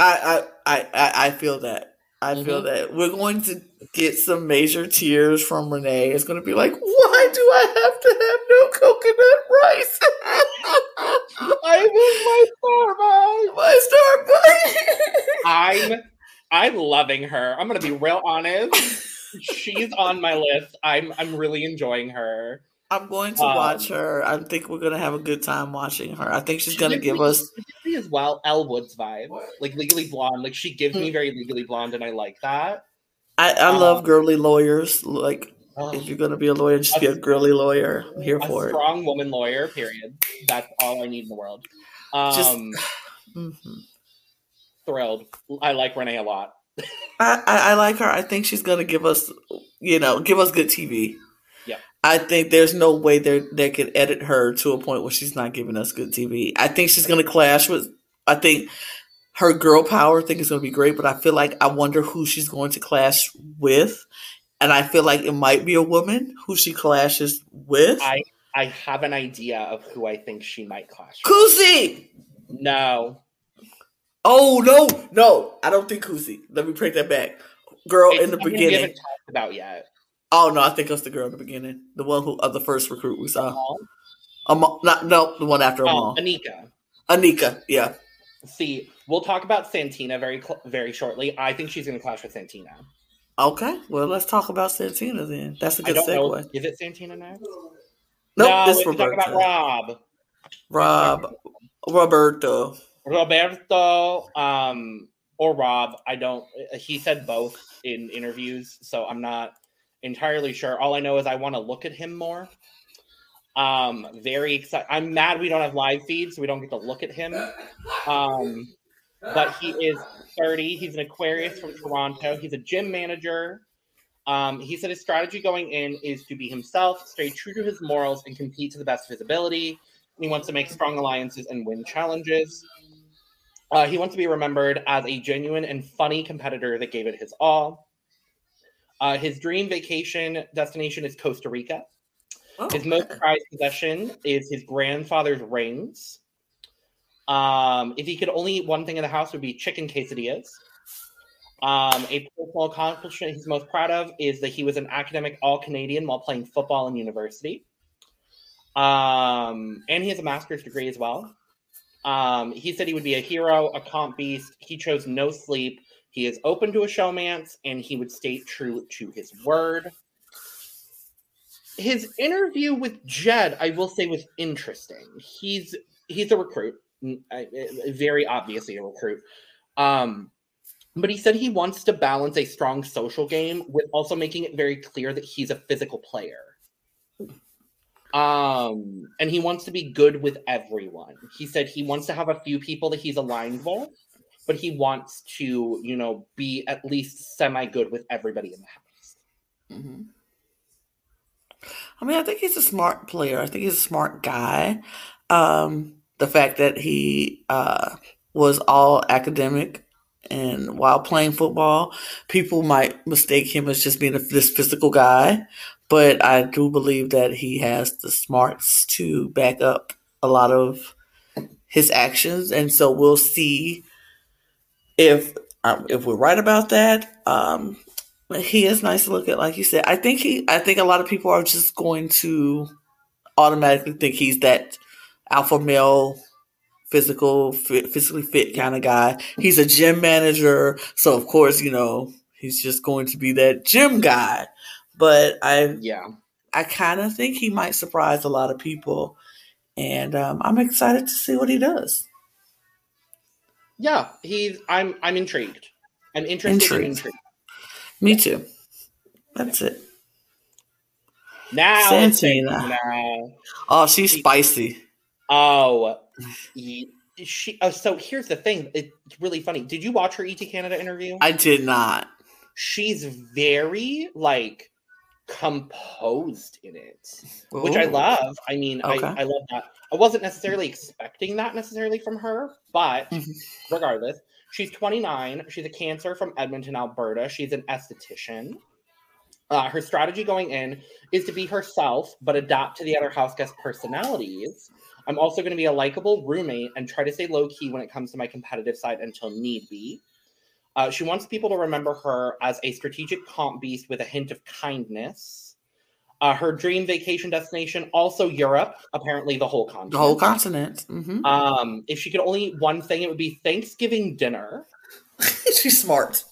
I, I I I feel that. I feel Mhm. that we're going to get some major tears from Renee. It's going to be like, why do I have to have no coconut rice? I miss my Starbucks. My Starbucks. I'm I'm loving her. I'm gonna be real honest. She's on my list. I'm I'm really enjoying her. I'm going to Um, watch her. I think we're going to have a good time watching her. I think she's to give us. she gives me as well Elle Woods vibe, like Legally Blonde. Like she gives me very Legally Blonde, and I like that. I, I um, love girly lawyers. Like Oh, if you're going to be a lawyer, just be a girly lawyer. I'm here a for it. strong woman lawyer. Period. That's all I need in the world. Um, Just- Mhm. thrilled. I like Renee a lot. I, I, I like her. I think she's gonna give us, you know, give us good TV. I think there's no way they they could edit her to a point where she's not giving us good TV. I think she's gonna clash with. I think her girl power thing is gonna be great, but I feel like I wonder who she's going to clash with, and I feel like it might be a woman who she clashes with. I I have an idea of who I think she might clash. with. Kuzi. No, Oh no, no, I don't think Kuzi. Let me break that back. Girl It's in the beginning. talked about yet. Oh no, I think it was the girl in the beginning, the one who, uh, the first recruit we saw. Oh, Amal, not no, the one after Amal. Anika. Anika, yeah. See, we'll talk about Santina very cl- very shortly. I think she's going to clash with Santina. Okay, well let's talk about Santina then. That's a good don't know. segue. Is it Santina next? Nope, no, this we talk about Rob. Rob, Roberto. Roberto, um, or Rob. I don't. He said both in interviews, so I'm not entirely sure. All I know is I want to look at him more. Um, very excited. I'm mad we don't have live feeds, so we don't get to look at him. Um, but he is 30. He's an Aquarius from Toronto. He's a gym manager. Um, he said his strategy going in is to be himself, stay true to his morals, and compete to the best of his ability. He wants to make strong alliances and win challenges. Uh, he wants to be remembered as a genuine and funny competitor that gave it his all. Uh, his dream vacation destination is Costa Rica. Oh, His most prized possession is his grandfather's rings. Um, if he could only eat one thing in the house, it would be chicken quesadillas. Um, a personal accomplishment he's most proud of is that he was an academic All Canadian while playing football in university. Um, and he has a master's degree as well. Um, he said he would be a hero, a comp beast. He chose no sleep. He is open to a showmance, and he would stay true to his word. His interview with Jed, I will say, was interesting. He's he's a recruit, very obviously a recruit. Um, but he said he wants to balance a strong social game with also making it very clear that he's a physical player. Um, and he wants to be good with everyone. He said he wants to have a few people that he's aligned with, but he wants to, you know, be at least semi good with everybody in the house. hmm I mean, I think he's a smart player. I think he's a smart guy. Um, the fact that he uh, was all academic and while playing football, people might mistake him as just being a, this physical guy. But I do believe that he has the smarts to back up a lot of his actions, and so we'll see if um, if we're right about that. Um, he is nice to look at, like you said. I think he. I think a lot of people are just going to automatically think he's that alpha male, physical, fit, physically fit kind of guy. He's a gym manager, so of course, you know, he's just going to be that gym guy. But I, Yeah. I kind of think he might surprise a lot of people, and um, I'm excited to see what he does. Yeah. He's I'm I'm intrigued. I'm interested Intrigued. intrigued. Me too. That's it. Now Santina. Santina. Oh, she's spicy. Oh, she. Oh, so here's the thing. It's really funny. Did you watch her ET Canada interview? I did not. She's very like composed in it, which I love. I mean, Okay. I, I love that. I wasn't necessarily expecting that necessarily from her, but Mhm. regardless, she's 29. She's a cancer from Edmonton, Alberta. She's an esthetician. Uh, her strategy going in is to be herself, but adapt to the other house guest personalities. I'm also going to be a likable roommate and try to stay low key when it comes to my competitive side until need be. Uh, she wants people to remember her as a strategic comp beast with a hint of kindness. Uh, her dream vacation destination, also Europe, apparently the whole continent. The whole continent. hmm Um, if she could only eat one thing, it would be Thanksgiving dinner. she's smart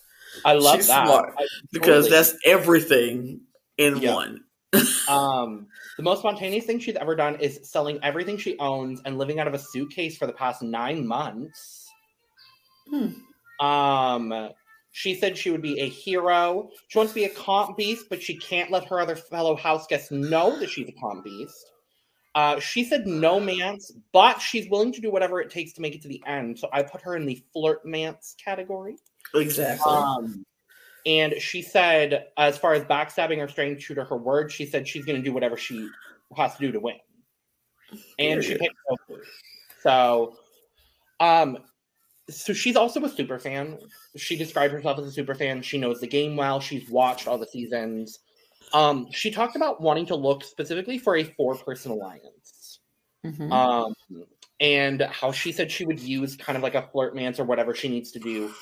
I love She's that smart, I- because totally. that's everything in Yeah. one. um the most spontaneous thing she's ever done is selling everything she owns and living out of a suitcase for the past nine months. Hmm. Um, she said she would be a hero. She wants to be a comp beast, but she can't let her other fellow house guests know that she's a comp beast. Uh, she said no mance, but she's willing to do whatever it takes to make it to the end. So I put her in the flirt mance category. Exactly. Um, and she said, as far as backstabbing or staying true to her word, she said she's going to do whatever she has to do to win. And she Period. picked Goku. So, um, so she's also a super fan. She described herself as a super fan. She knows the game well. She's watched all the seasons. Um, she talked about wanting to look specifically for a four-person alliance. Mhm. Um, and how she said she would use kind of like a flirt mance or whatever she needs to do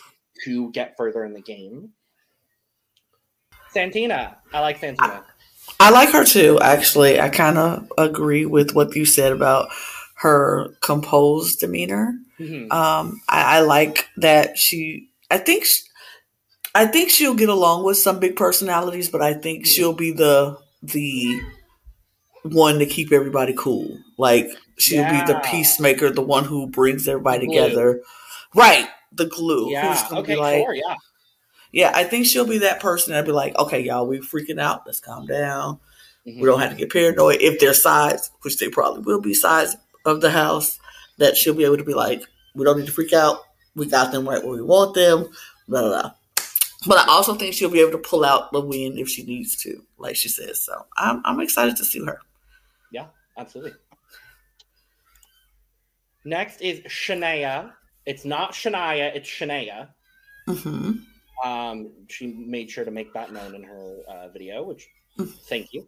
to get further in the game. Santina. I like Santina. I like her too, actually. I kind of agree with what you said about her composed demeanor. Mhm. Um, I, I like that she. I think. She, I think she'll get along with some big personalities, but I think she'll be the the one to keep everybody cool. Like she'll be the peacemaker, the one who brings everybody Glue. together. Right, the glue. who's yeah. Okay. like, sure. Yeah. yeah, I think she'll be that person that'll be like, okay, y'all, we freaking out. Let's calm down. Mhm. We don't have to get paranoid. If there's sides, which they probably will be sides of the house, that she'll be able to be like, we don't need to freak out. We got them right where we want them. Blah blah. blah. But I also think she'll be able to pull out the win if she needs to, like she says. So I'm I'm excited to see her. Yeah, absolutely. Next is Shania. It's not Shania. It's Shania. hmm Um, she made sure to make that known in her uh, video, which Mhm. thank you.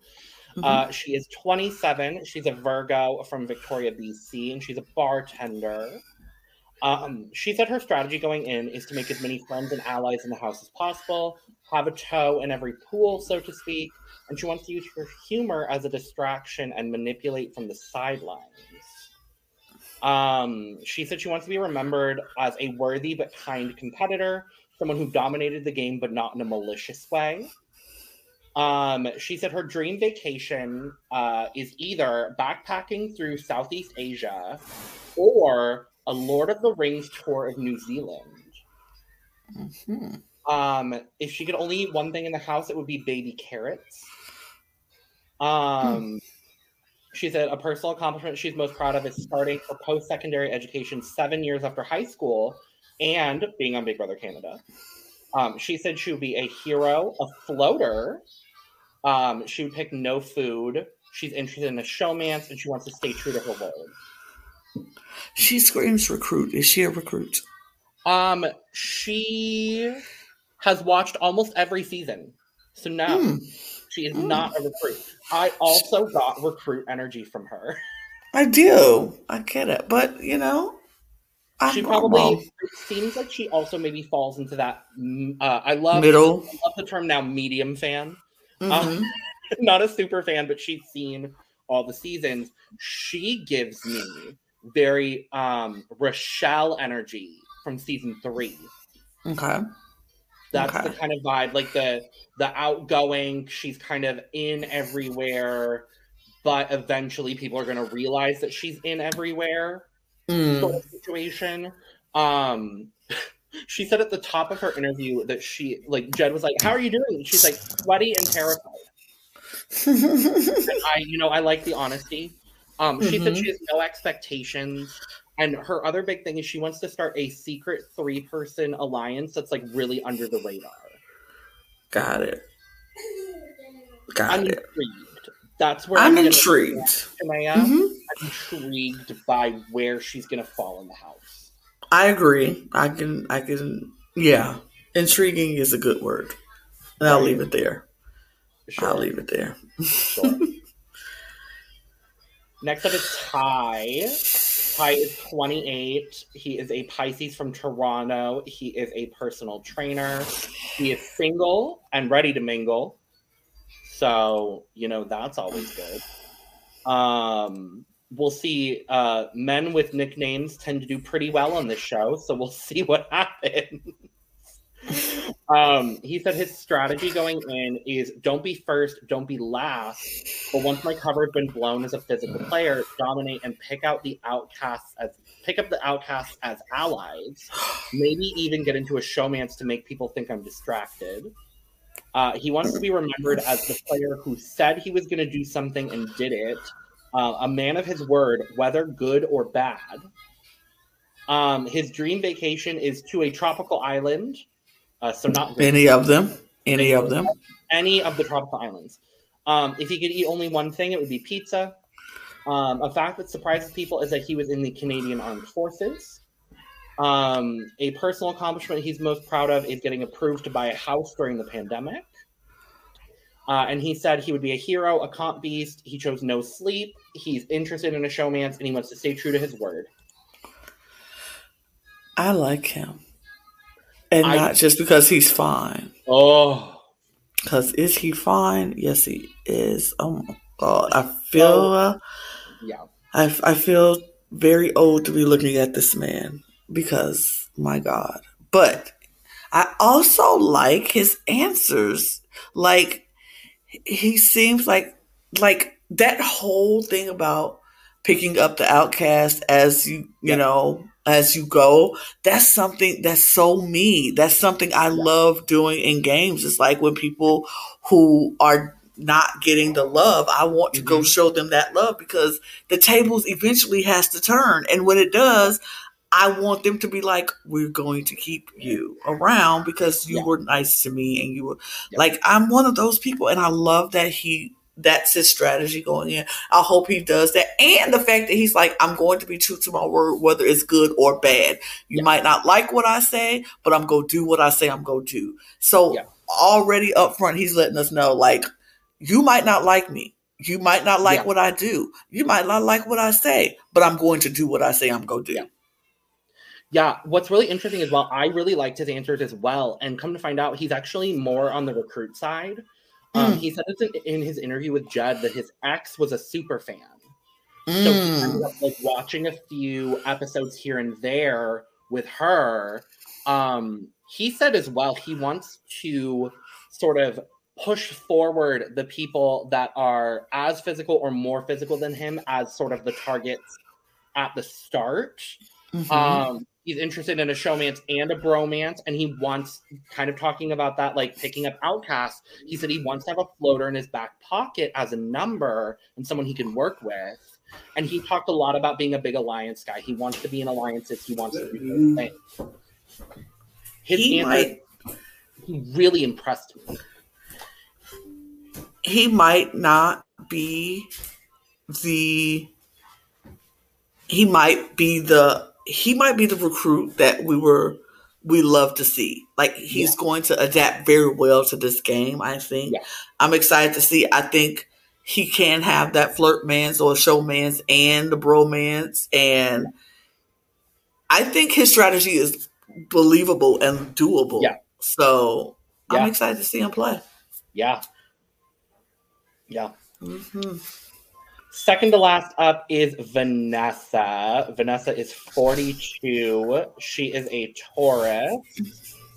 Mhm. Uh, she is 27. She's a Virgo from Victoria, BC, and she's a bartender. Um, she said her strategy going in is to make as many friends and allies in the house as possible, have a toe in every pool, so to speak, and she wants to use her humor as a distraction and manipulate from the sidelines. Um, she said she wants to be remembered as a worthy but kind competitor, someone who dominated the game but not in a malicious way. Um, she said her dream vacation uh, is either backpacking through Southeast Asia or a Lord of the Rings tour of New Zealand. hmm Um, if she could only eat one thing in the house, it would be baby carrots. Um, she said a personal accomplishment she's most proud of is starting her post-secondary education seven years after high school and being on Big Brother Canada. Um, she said she would be a hero, a floater. Um, she would pick no food. She's interested in the showmance and she wants to stay true to her word. She screams recruit. Is she a recruit? Um, she has watched almost every season. So no, Hmm. she is Hmm. not a recruit. I also got recruit energy from her. I do. I get it, but you know, I'm she probably it seems like she also maybe falls into that. mm, Uh, I love middle. I love the term now, medium fan. Mhm. Not a super fan, but she's seen all the seasons. She gives me very um Rochelle energy from season three. Okay. That's Okay. the kind of vibe, like the the outgoing. She's kind of in everywhere, but eventually people are going to realize that she's in everywhere. Mm. Sort of situation. Um, she said at the top of her interview that she like Jed was like, "How are you doing?" She's like sweaty and terrified. I, you know, I like the honesty. Um, she said she has no expectations. And her other big thing is she wants to start a secret three person alliance that's like really under the radar. Got it. Got I'm it. intrigued. That's where I'm gonna- intrigued. Shania, Mhm. I'm intrigued by where she's gonna fall in the house. I agree. I can. I can. Yeah, intriguing is a good word. And I'll leave it there. Sure. I'll leave it there. Sure. Next up is Ty. Ty is 28. He is a Pisces from Toronto. He is a personal trainer. He is single and ready to mingle. So, you know, that's always good. Um, we'll see. Uh, men with nicknames tend to do pretty well on this show, so we'll see what happens. Um, he said his strategy going in is don't be first, don't be last. But once my cover has been blown as a physical player, dominate and pick out the outcasts as pick up the outcasts as allies. Maybe even get into a showmance to make people think I'm distracted. Uh, he wants to be remembered as the player who said he was going to do something and did it. Uh, a man of his word, whether good or bad. Um, his dream vacation is to a tropical island. Uh, so not Any of them? Any of them? any of the tropical islands. Um, if he could eat only one thing, it would be pizza. Um, a fact that surprises people is that he was in the Canadian Armed Forces. Um, a personal accomplishment he's most proud of is getting approved to buy a house during the pandemic. Uh, and he said he would be a hero, a comp beast. He chose no sleep. He's interested in a showmance, and he wants to stay true to his word. I like him, and I- not just because he's fine. Oh, Because is he fine? Yes, he is. Oh my god, I feel. uh, yeah. I, I feel very old to be looking at this man because my God. But I also like his answers. Like he seems like like that whole thing about picking up the outcast as you you Yeah. know as you go that's something that's so me that's something i love doing in games it's like when people who are not getting the love i want to go Mhm. show them that love because the tables eventually has to turn and when it does i want them to be like we're going to keep you around because you Yeah. were nice to me and you were Yeah. like i'm one of those people and i love that he that's his strategy going in i hope he does that and the fact that he's like i'm going to be true to my word whether it's good or bad you Yeah. might not like what i say but i'm going to do what i say i'm going to do so Yeah. already up front he's letting us know like you might not like me you might not like what i do you might not like what i say but i'm going to do what i say i'm going to do Yeah. What's really interesting as well, I really liked his answers as well. And come to find out, he's actually more on the recruit side. Um, Mm. He said this in, in his interview with Jed that his ex was a super fan. So he Mm. ended up like watching a few episodes here and there with her. Um, he said as well he wants to sort of push forward the people that are as physical or more physical than him as sort of the targets at the start. Mhm. Um, he's interested in a showmance and a bromance, and he wants kind of talking about that, like picking up outcasts. He said he wants to have a floater in his back pocket as a number and someone he can work with. And he talked a lot about being a big alliance guy. He wants to be in alliances. He wants to do those mm. things. His he answer, might he really impressed me. he might not be the he might be the he might be the recruit that we were we love to see like he's Yeah. going to adapt very well to this game i think Yeah. i'm excited to see i think he can have that flirt man's or showmance and the bromance and i think his strategy is believable and doable Yeah. so i'm excited to see him play Yeah. Yeah. hmm Second to last up is Vanessa. Vanessa is 42. She is a Taurus.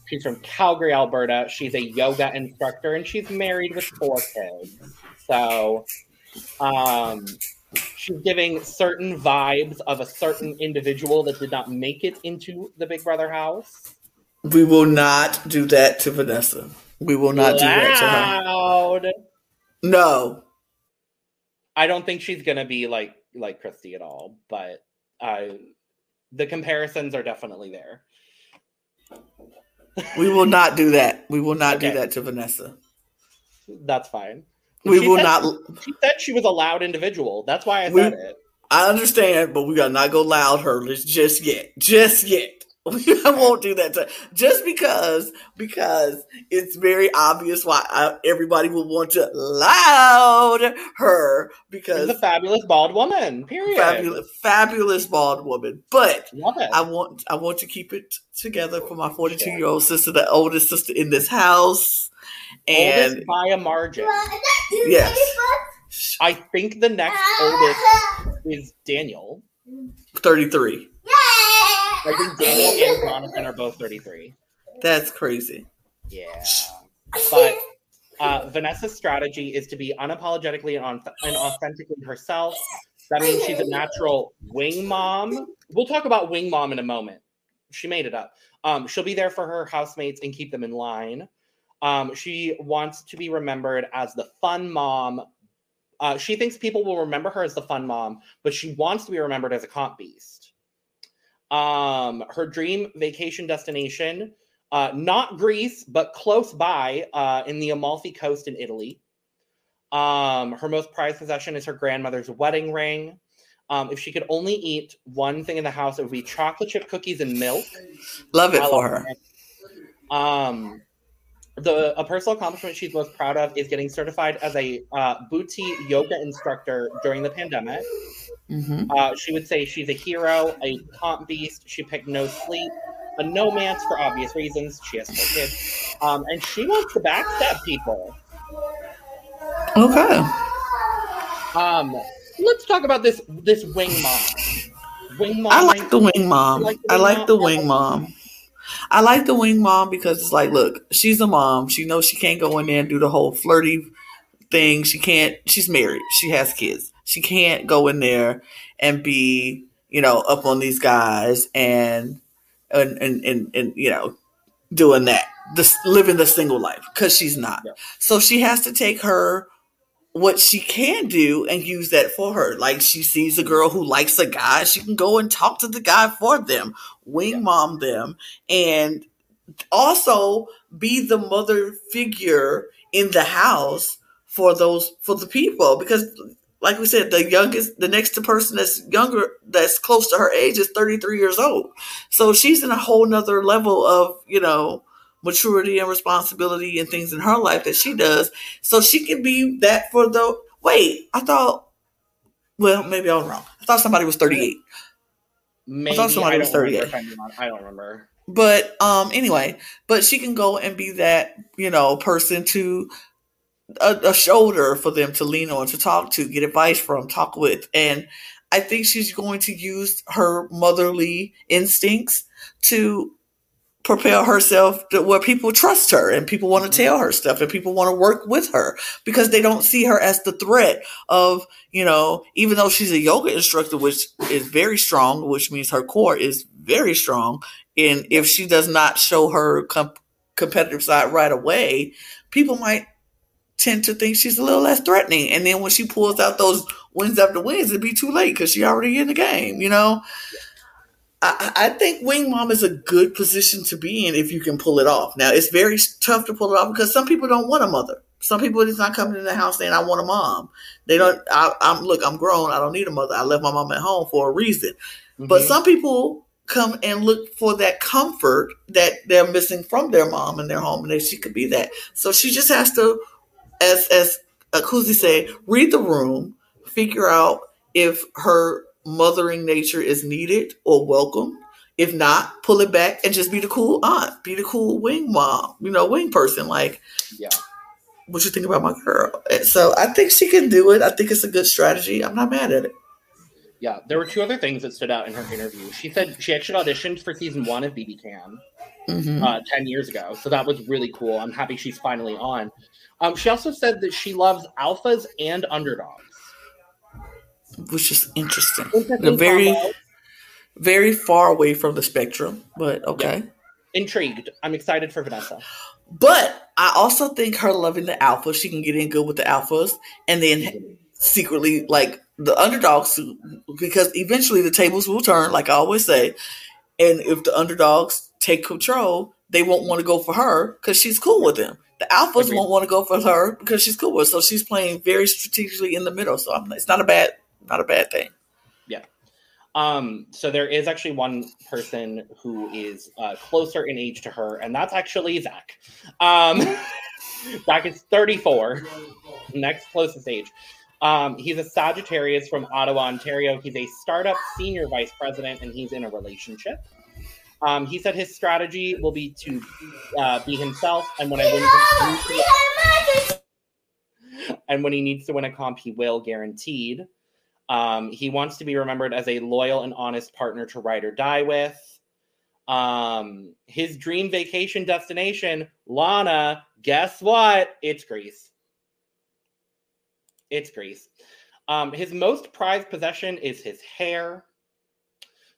She's from Calgary, Alberta. She's a yoga instructor and she's married with four kids. So um, she's giving certain vibes of a certain individual that did not make it into the Big Brother house. We will not do that to Vanessa. We will not do that to her. No, I don't think she's gonna be like like Christy at all, but uh, the comparisons are definitely there. We will not do that. We will not Okay. do that to Vanessa. That's fine. We She will said- not. She said she was a loud individual. That's why I We- said it. I understand, but we gotta not go loud hurlers just yet. Just yet. I won't do that to just because because it's very obvious why I, everybody would want to loud her She's because a fabulous bald woman. Period. fabulous fabulous bald woman. But I want I want to keep it together for my 42 year old sister, the oldest sister in this house. And oldest by a margin. Yes. I think the next oldest is Daniel. 33. I think Daniel and Jonathan are both 33. That's crazy. Yeah. But uh, Vanessa's strategy is to be unapologetically and, on- and authentically herself. That means she's a natural wing mom. We'll talk about wing mom in a moment. She made it up. Um, she'll be there for her housemates and keep them in line. Um, she wants to be remembered as the fun mom. Uh, she thinks people will remember her as the fun mom, but she wants to be remembered as a comp beast. Um, her dream vacation destination uh, not Greece, but close by uh, in the Amalfi Coast in Italy. Um, her most prized possession is her grandmother's wedding ring. Um, if she could only eat one thing in the house, it would be chocolate chip cookies and milk. Love it I for love her. Um, the a personal accomplishment she's most proud of is getting certified as a uh, booty yoga instructor during the pandemic. Hmm Uh, she would say she's a hero, a comp beast. She picked no sleep, a nomance for obvious reasons. She has four kids, um, and she wants to backstab people. Okay. Um, let's talk about this this wing mom. Wing mom. I like the wing mom. like the I like mom? the wing mom. I like the wing mom because it's like, look, she's a mom. She knows she can't go in there and do the whole flirty thing. She can't. She's married. She has kids. She can't go in there and be, you know, up on these guys and and and and, and you know, doing that, this living the single life because she's not. Yeah. So she has to take her what she can do and use that for her. Like she sees a girl who likes a guy, she can go and talk to the guy for them, wing Yeah. mom them, and also be the mother figure in the house for those for the people because like we said the youngest the next person that's younger that's close to her age is 33 years old. So she's in a whole nother level of you know maturity and responsibility and things in her life that she does. So she can be that for the wait i thought well maybe i was wrong. I thought somebody was 38 Maybe thought somebody I was 38. if I'm not- I don't remember. but um anyway but she can go and be that you know person to a, a shoulder for them to lean on to talk to get advice from talk with and i think she's going to use her motherly instincts to propel herself to where people trust her and people want to Mhm. tell her stuff and people want to work with her because they don't see her as the threat of you know even though she's a yoga instructor which is very strong which means her core is very strong and if she does not show her com- competitive side right away people might tend to think she's a little less threatening and then when she pulls out those wins after wins it'd be too late because she already in the game you know I, I think wing mom is a good position to be in if you can pull it off. Now it's very tough to pull it off because some people don't want a mother. Some people is not coming in the house saying I want a mom. They don't. I, I'm look. I'm grown. I don't need a mother. I left my mom at home for a reason. But Mhm. some people come and look for that comfort that they're missing from their mom in their home, and that she could be that. So she just has to, as as Kuzi say, read the room, figure out if her mothering nature is needed or welcome. If not, pull it back and just be the cool aunt, be the cool wing mom, you know, wing person. Like, yeah. what you think about my girl? And so I think she can do it. I think it's a good strategy. I'm not mad at it. Yeah, there were two other things that stood out in her interview. She said she actually auditioned for season one of BB Can hmm uh, 10 years ago. So that was really cool. I'm happy she's finally on. Um, she also said that she loves alphas and underdogs. Which is interesting. Interesting very, combo. very far away from the spectrum, but okay. Intrigued. I'm excited for Vanessa. But I also think her loving the alpha, she can get in good with the alphas, and then secretly like the underdogs because eventually the tables will turn, like I always say. And if the underdogs take control, they won't want to go for her because she's cool with them. The alphas Agreed. won't want to go for her because she's cool with. So she's playing very strategically in the middle. So I'm, it's not a bad, not a bad thing. Yeah. Um, so there is actually one person who is uh, closer in age to her, and that's actually Zach. Um, Zach is 34, next closest age. Um, he's a Sagittarius from Ottawa, Ontario. He's a startup senior vice president, and he's in a relationship. Um, he said his strategy will be to uh, be himself, and when I win, and when he needs to win a comp, he will, guaranteed. Um, he wants to be remembered as a loyal and honest partner to ride or die with. Um, his dream vacation destination, Lana, guess what? It's Greece. It's Greece. Um, his most prized possession is his hair.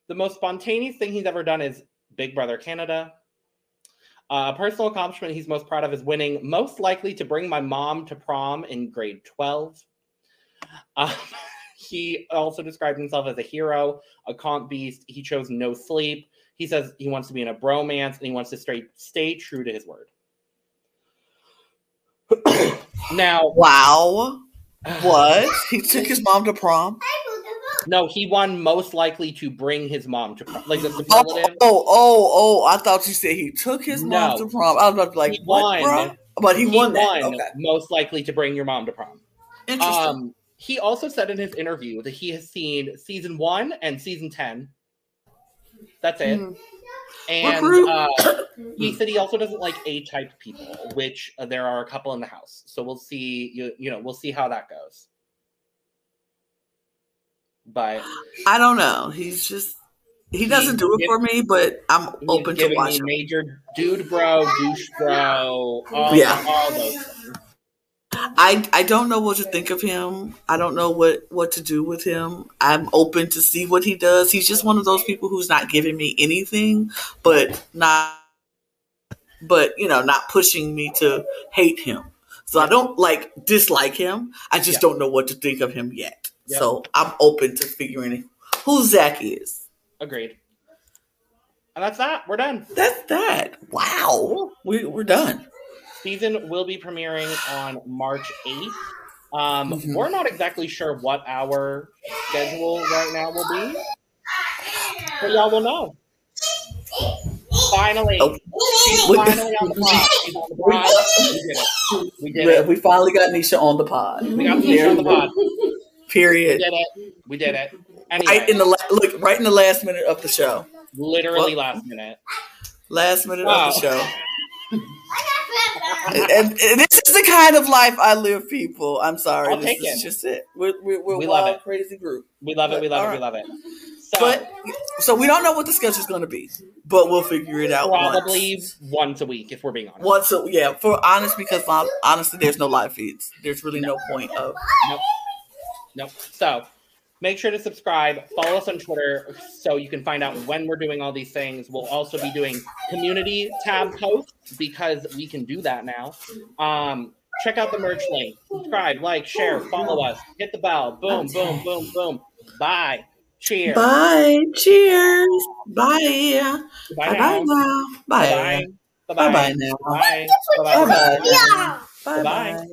The most spontaneous thing he's ever done is Big Brother Canada. Uh, a personal accomplishment he's most proud of is winning, most likely to bring my mom to prom in grade 12. Um, he also described himself as a hero, a comp beast. He chose no sleep. He says he wants to be in a bromance and he wants to stay, stay true to his word. now, Wow. What? He took his mom to prom? No, he won most likely to bring his mom to prom. Like the Oh, superlative. oh, oh, oh, I thought you said he took his mom to prom. I was about to be like, He won. bro? But he, won that. Okay. most likely to bring your mom to prom. Interesting. Um, he also said in his interview that he has seen season one and season 10. That's it. Mhm. And uh, he said he also doesn't like A type people, which uh, there are a couple in the house. So we'll see. You, you know, we'll see how that goes. But I don't know. He's just he doesn't do it for me, but I'm open to watching. major dude bro, douche bro, all, Yeah. all those things. I I don't know what to think of him. I don't know what what to do with him. I'm open to see what he does. He's just one of those people who's not giving me anything, but not but you know, not pushing me to hate him. So I don't like dislike him. I just Yeah. don't know what to think of him yet. So I'm open to figuring who Zach is. Agreed. And that's that. We're done. That's that. Wow. We we're done. season will be premiering on March 8th. Um, Mhm. We're not exactly sure what our schedule right now will be, but y'all will know. Finally. We- finally on the pod. She's on the pod. We did it. We did it. we finally got Nisha on the pod. We got Nisha on the we go. pod. We Period. did it. We did it. Anyway, Right in the la- look, right in the last minute of the show. literally What? last minute. Last minute Wow. of the show. And, and this is the kind of life I live, people. I'm sorry. I'll this take is it. just it. We're, we're, we're We a love wild, it. crazy group. We love it. We love it. We love it. So, But so we don't know what the schedule's going to be, but we'll figure it out. probably once. once a week, if we're being honest. Once, a, yeah. For honest, because honestly, there's no live feeds. There's really no point of. Nope. Nope. So make sure to subscribe. Follow us on Twitter so you can find out when we're doing all these things. We'll also be doing community tab posts because we can do that now. Um, check out the merch link. Subscribe, like, share, follow us, hit the bell. Boom, boom, boom, boom. Bye. Cheers. Bye. Cheers. Bye. Bye Bye. Bye now. now. Bye. Bye. Bye. Bye now. Bye. Bye. Bye. Bye. Bye. Bye. Bye.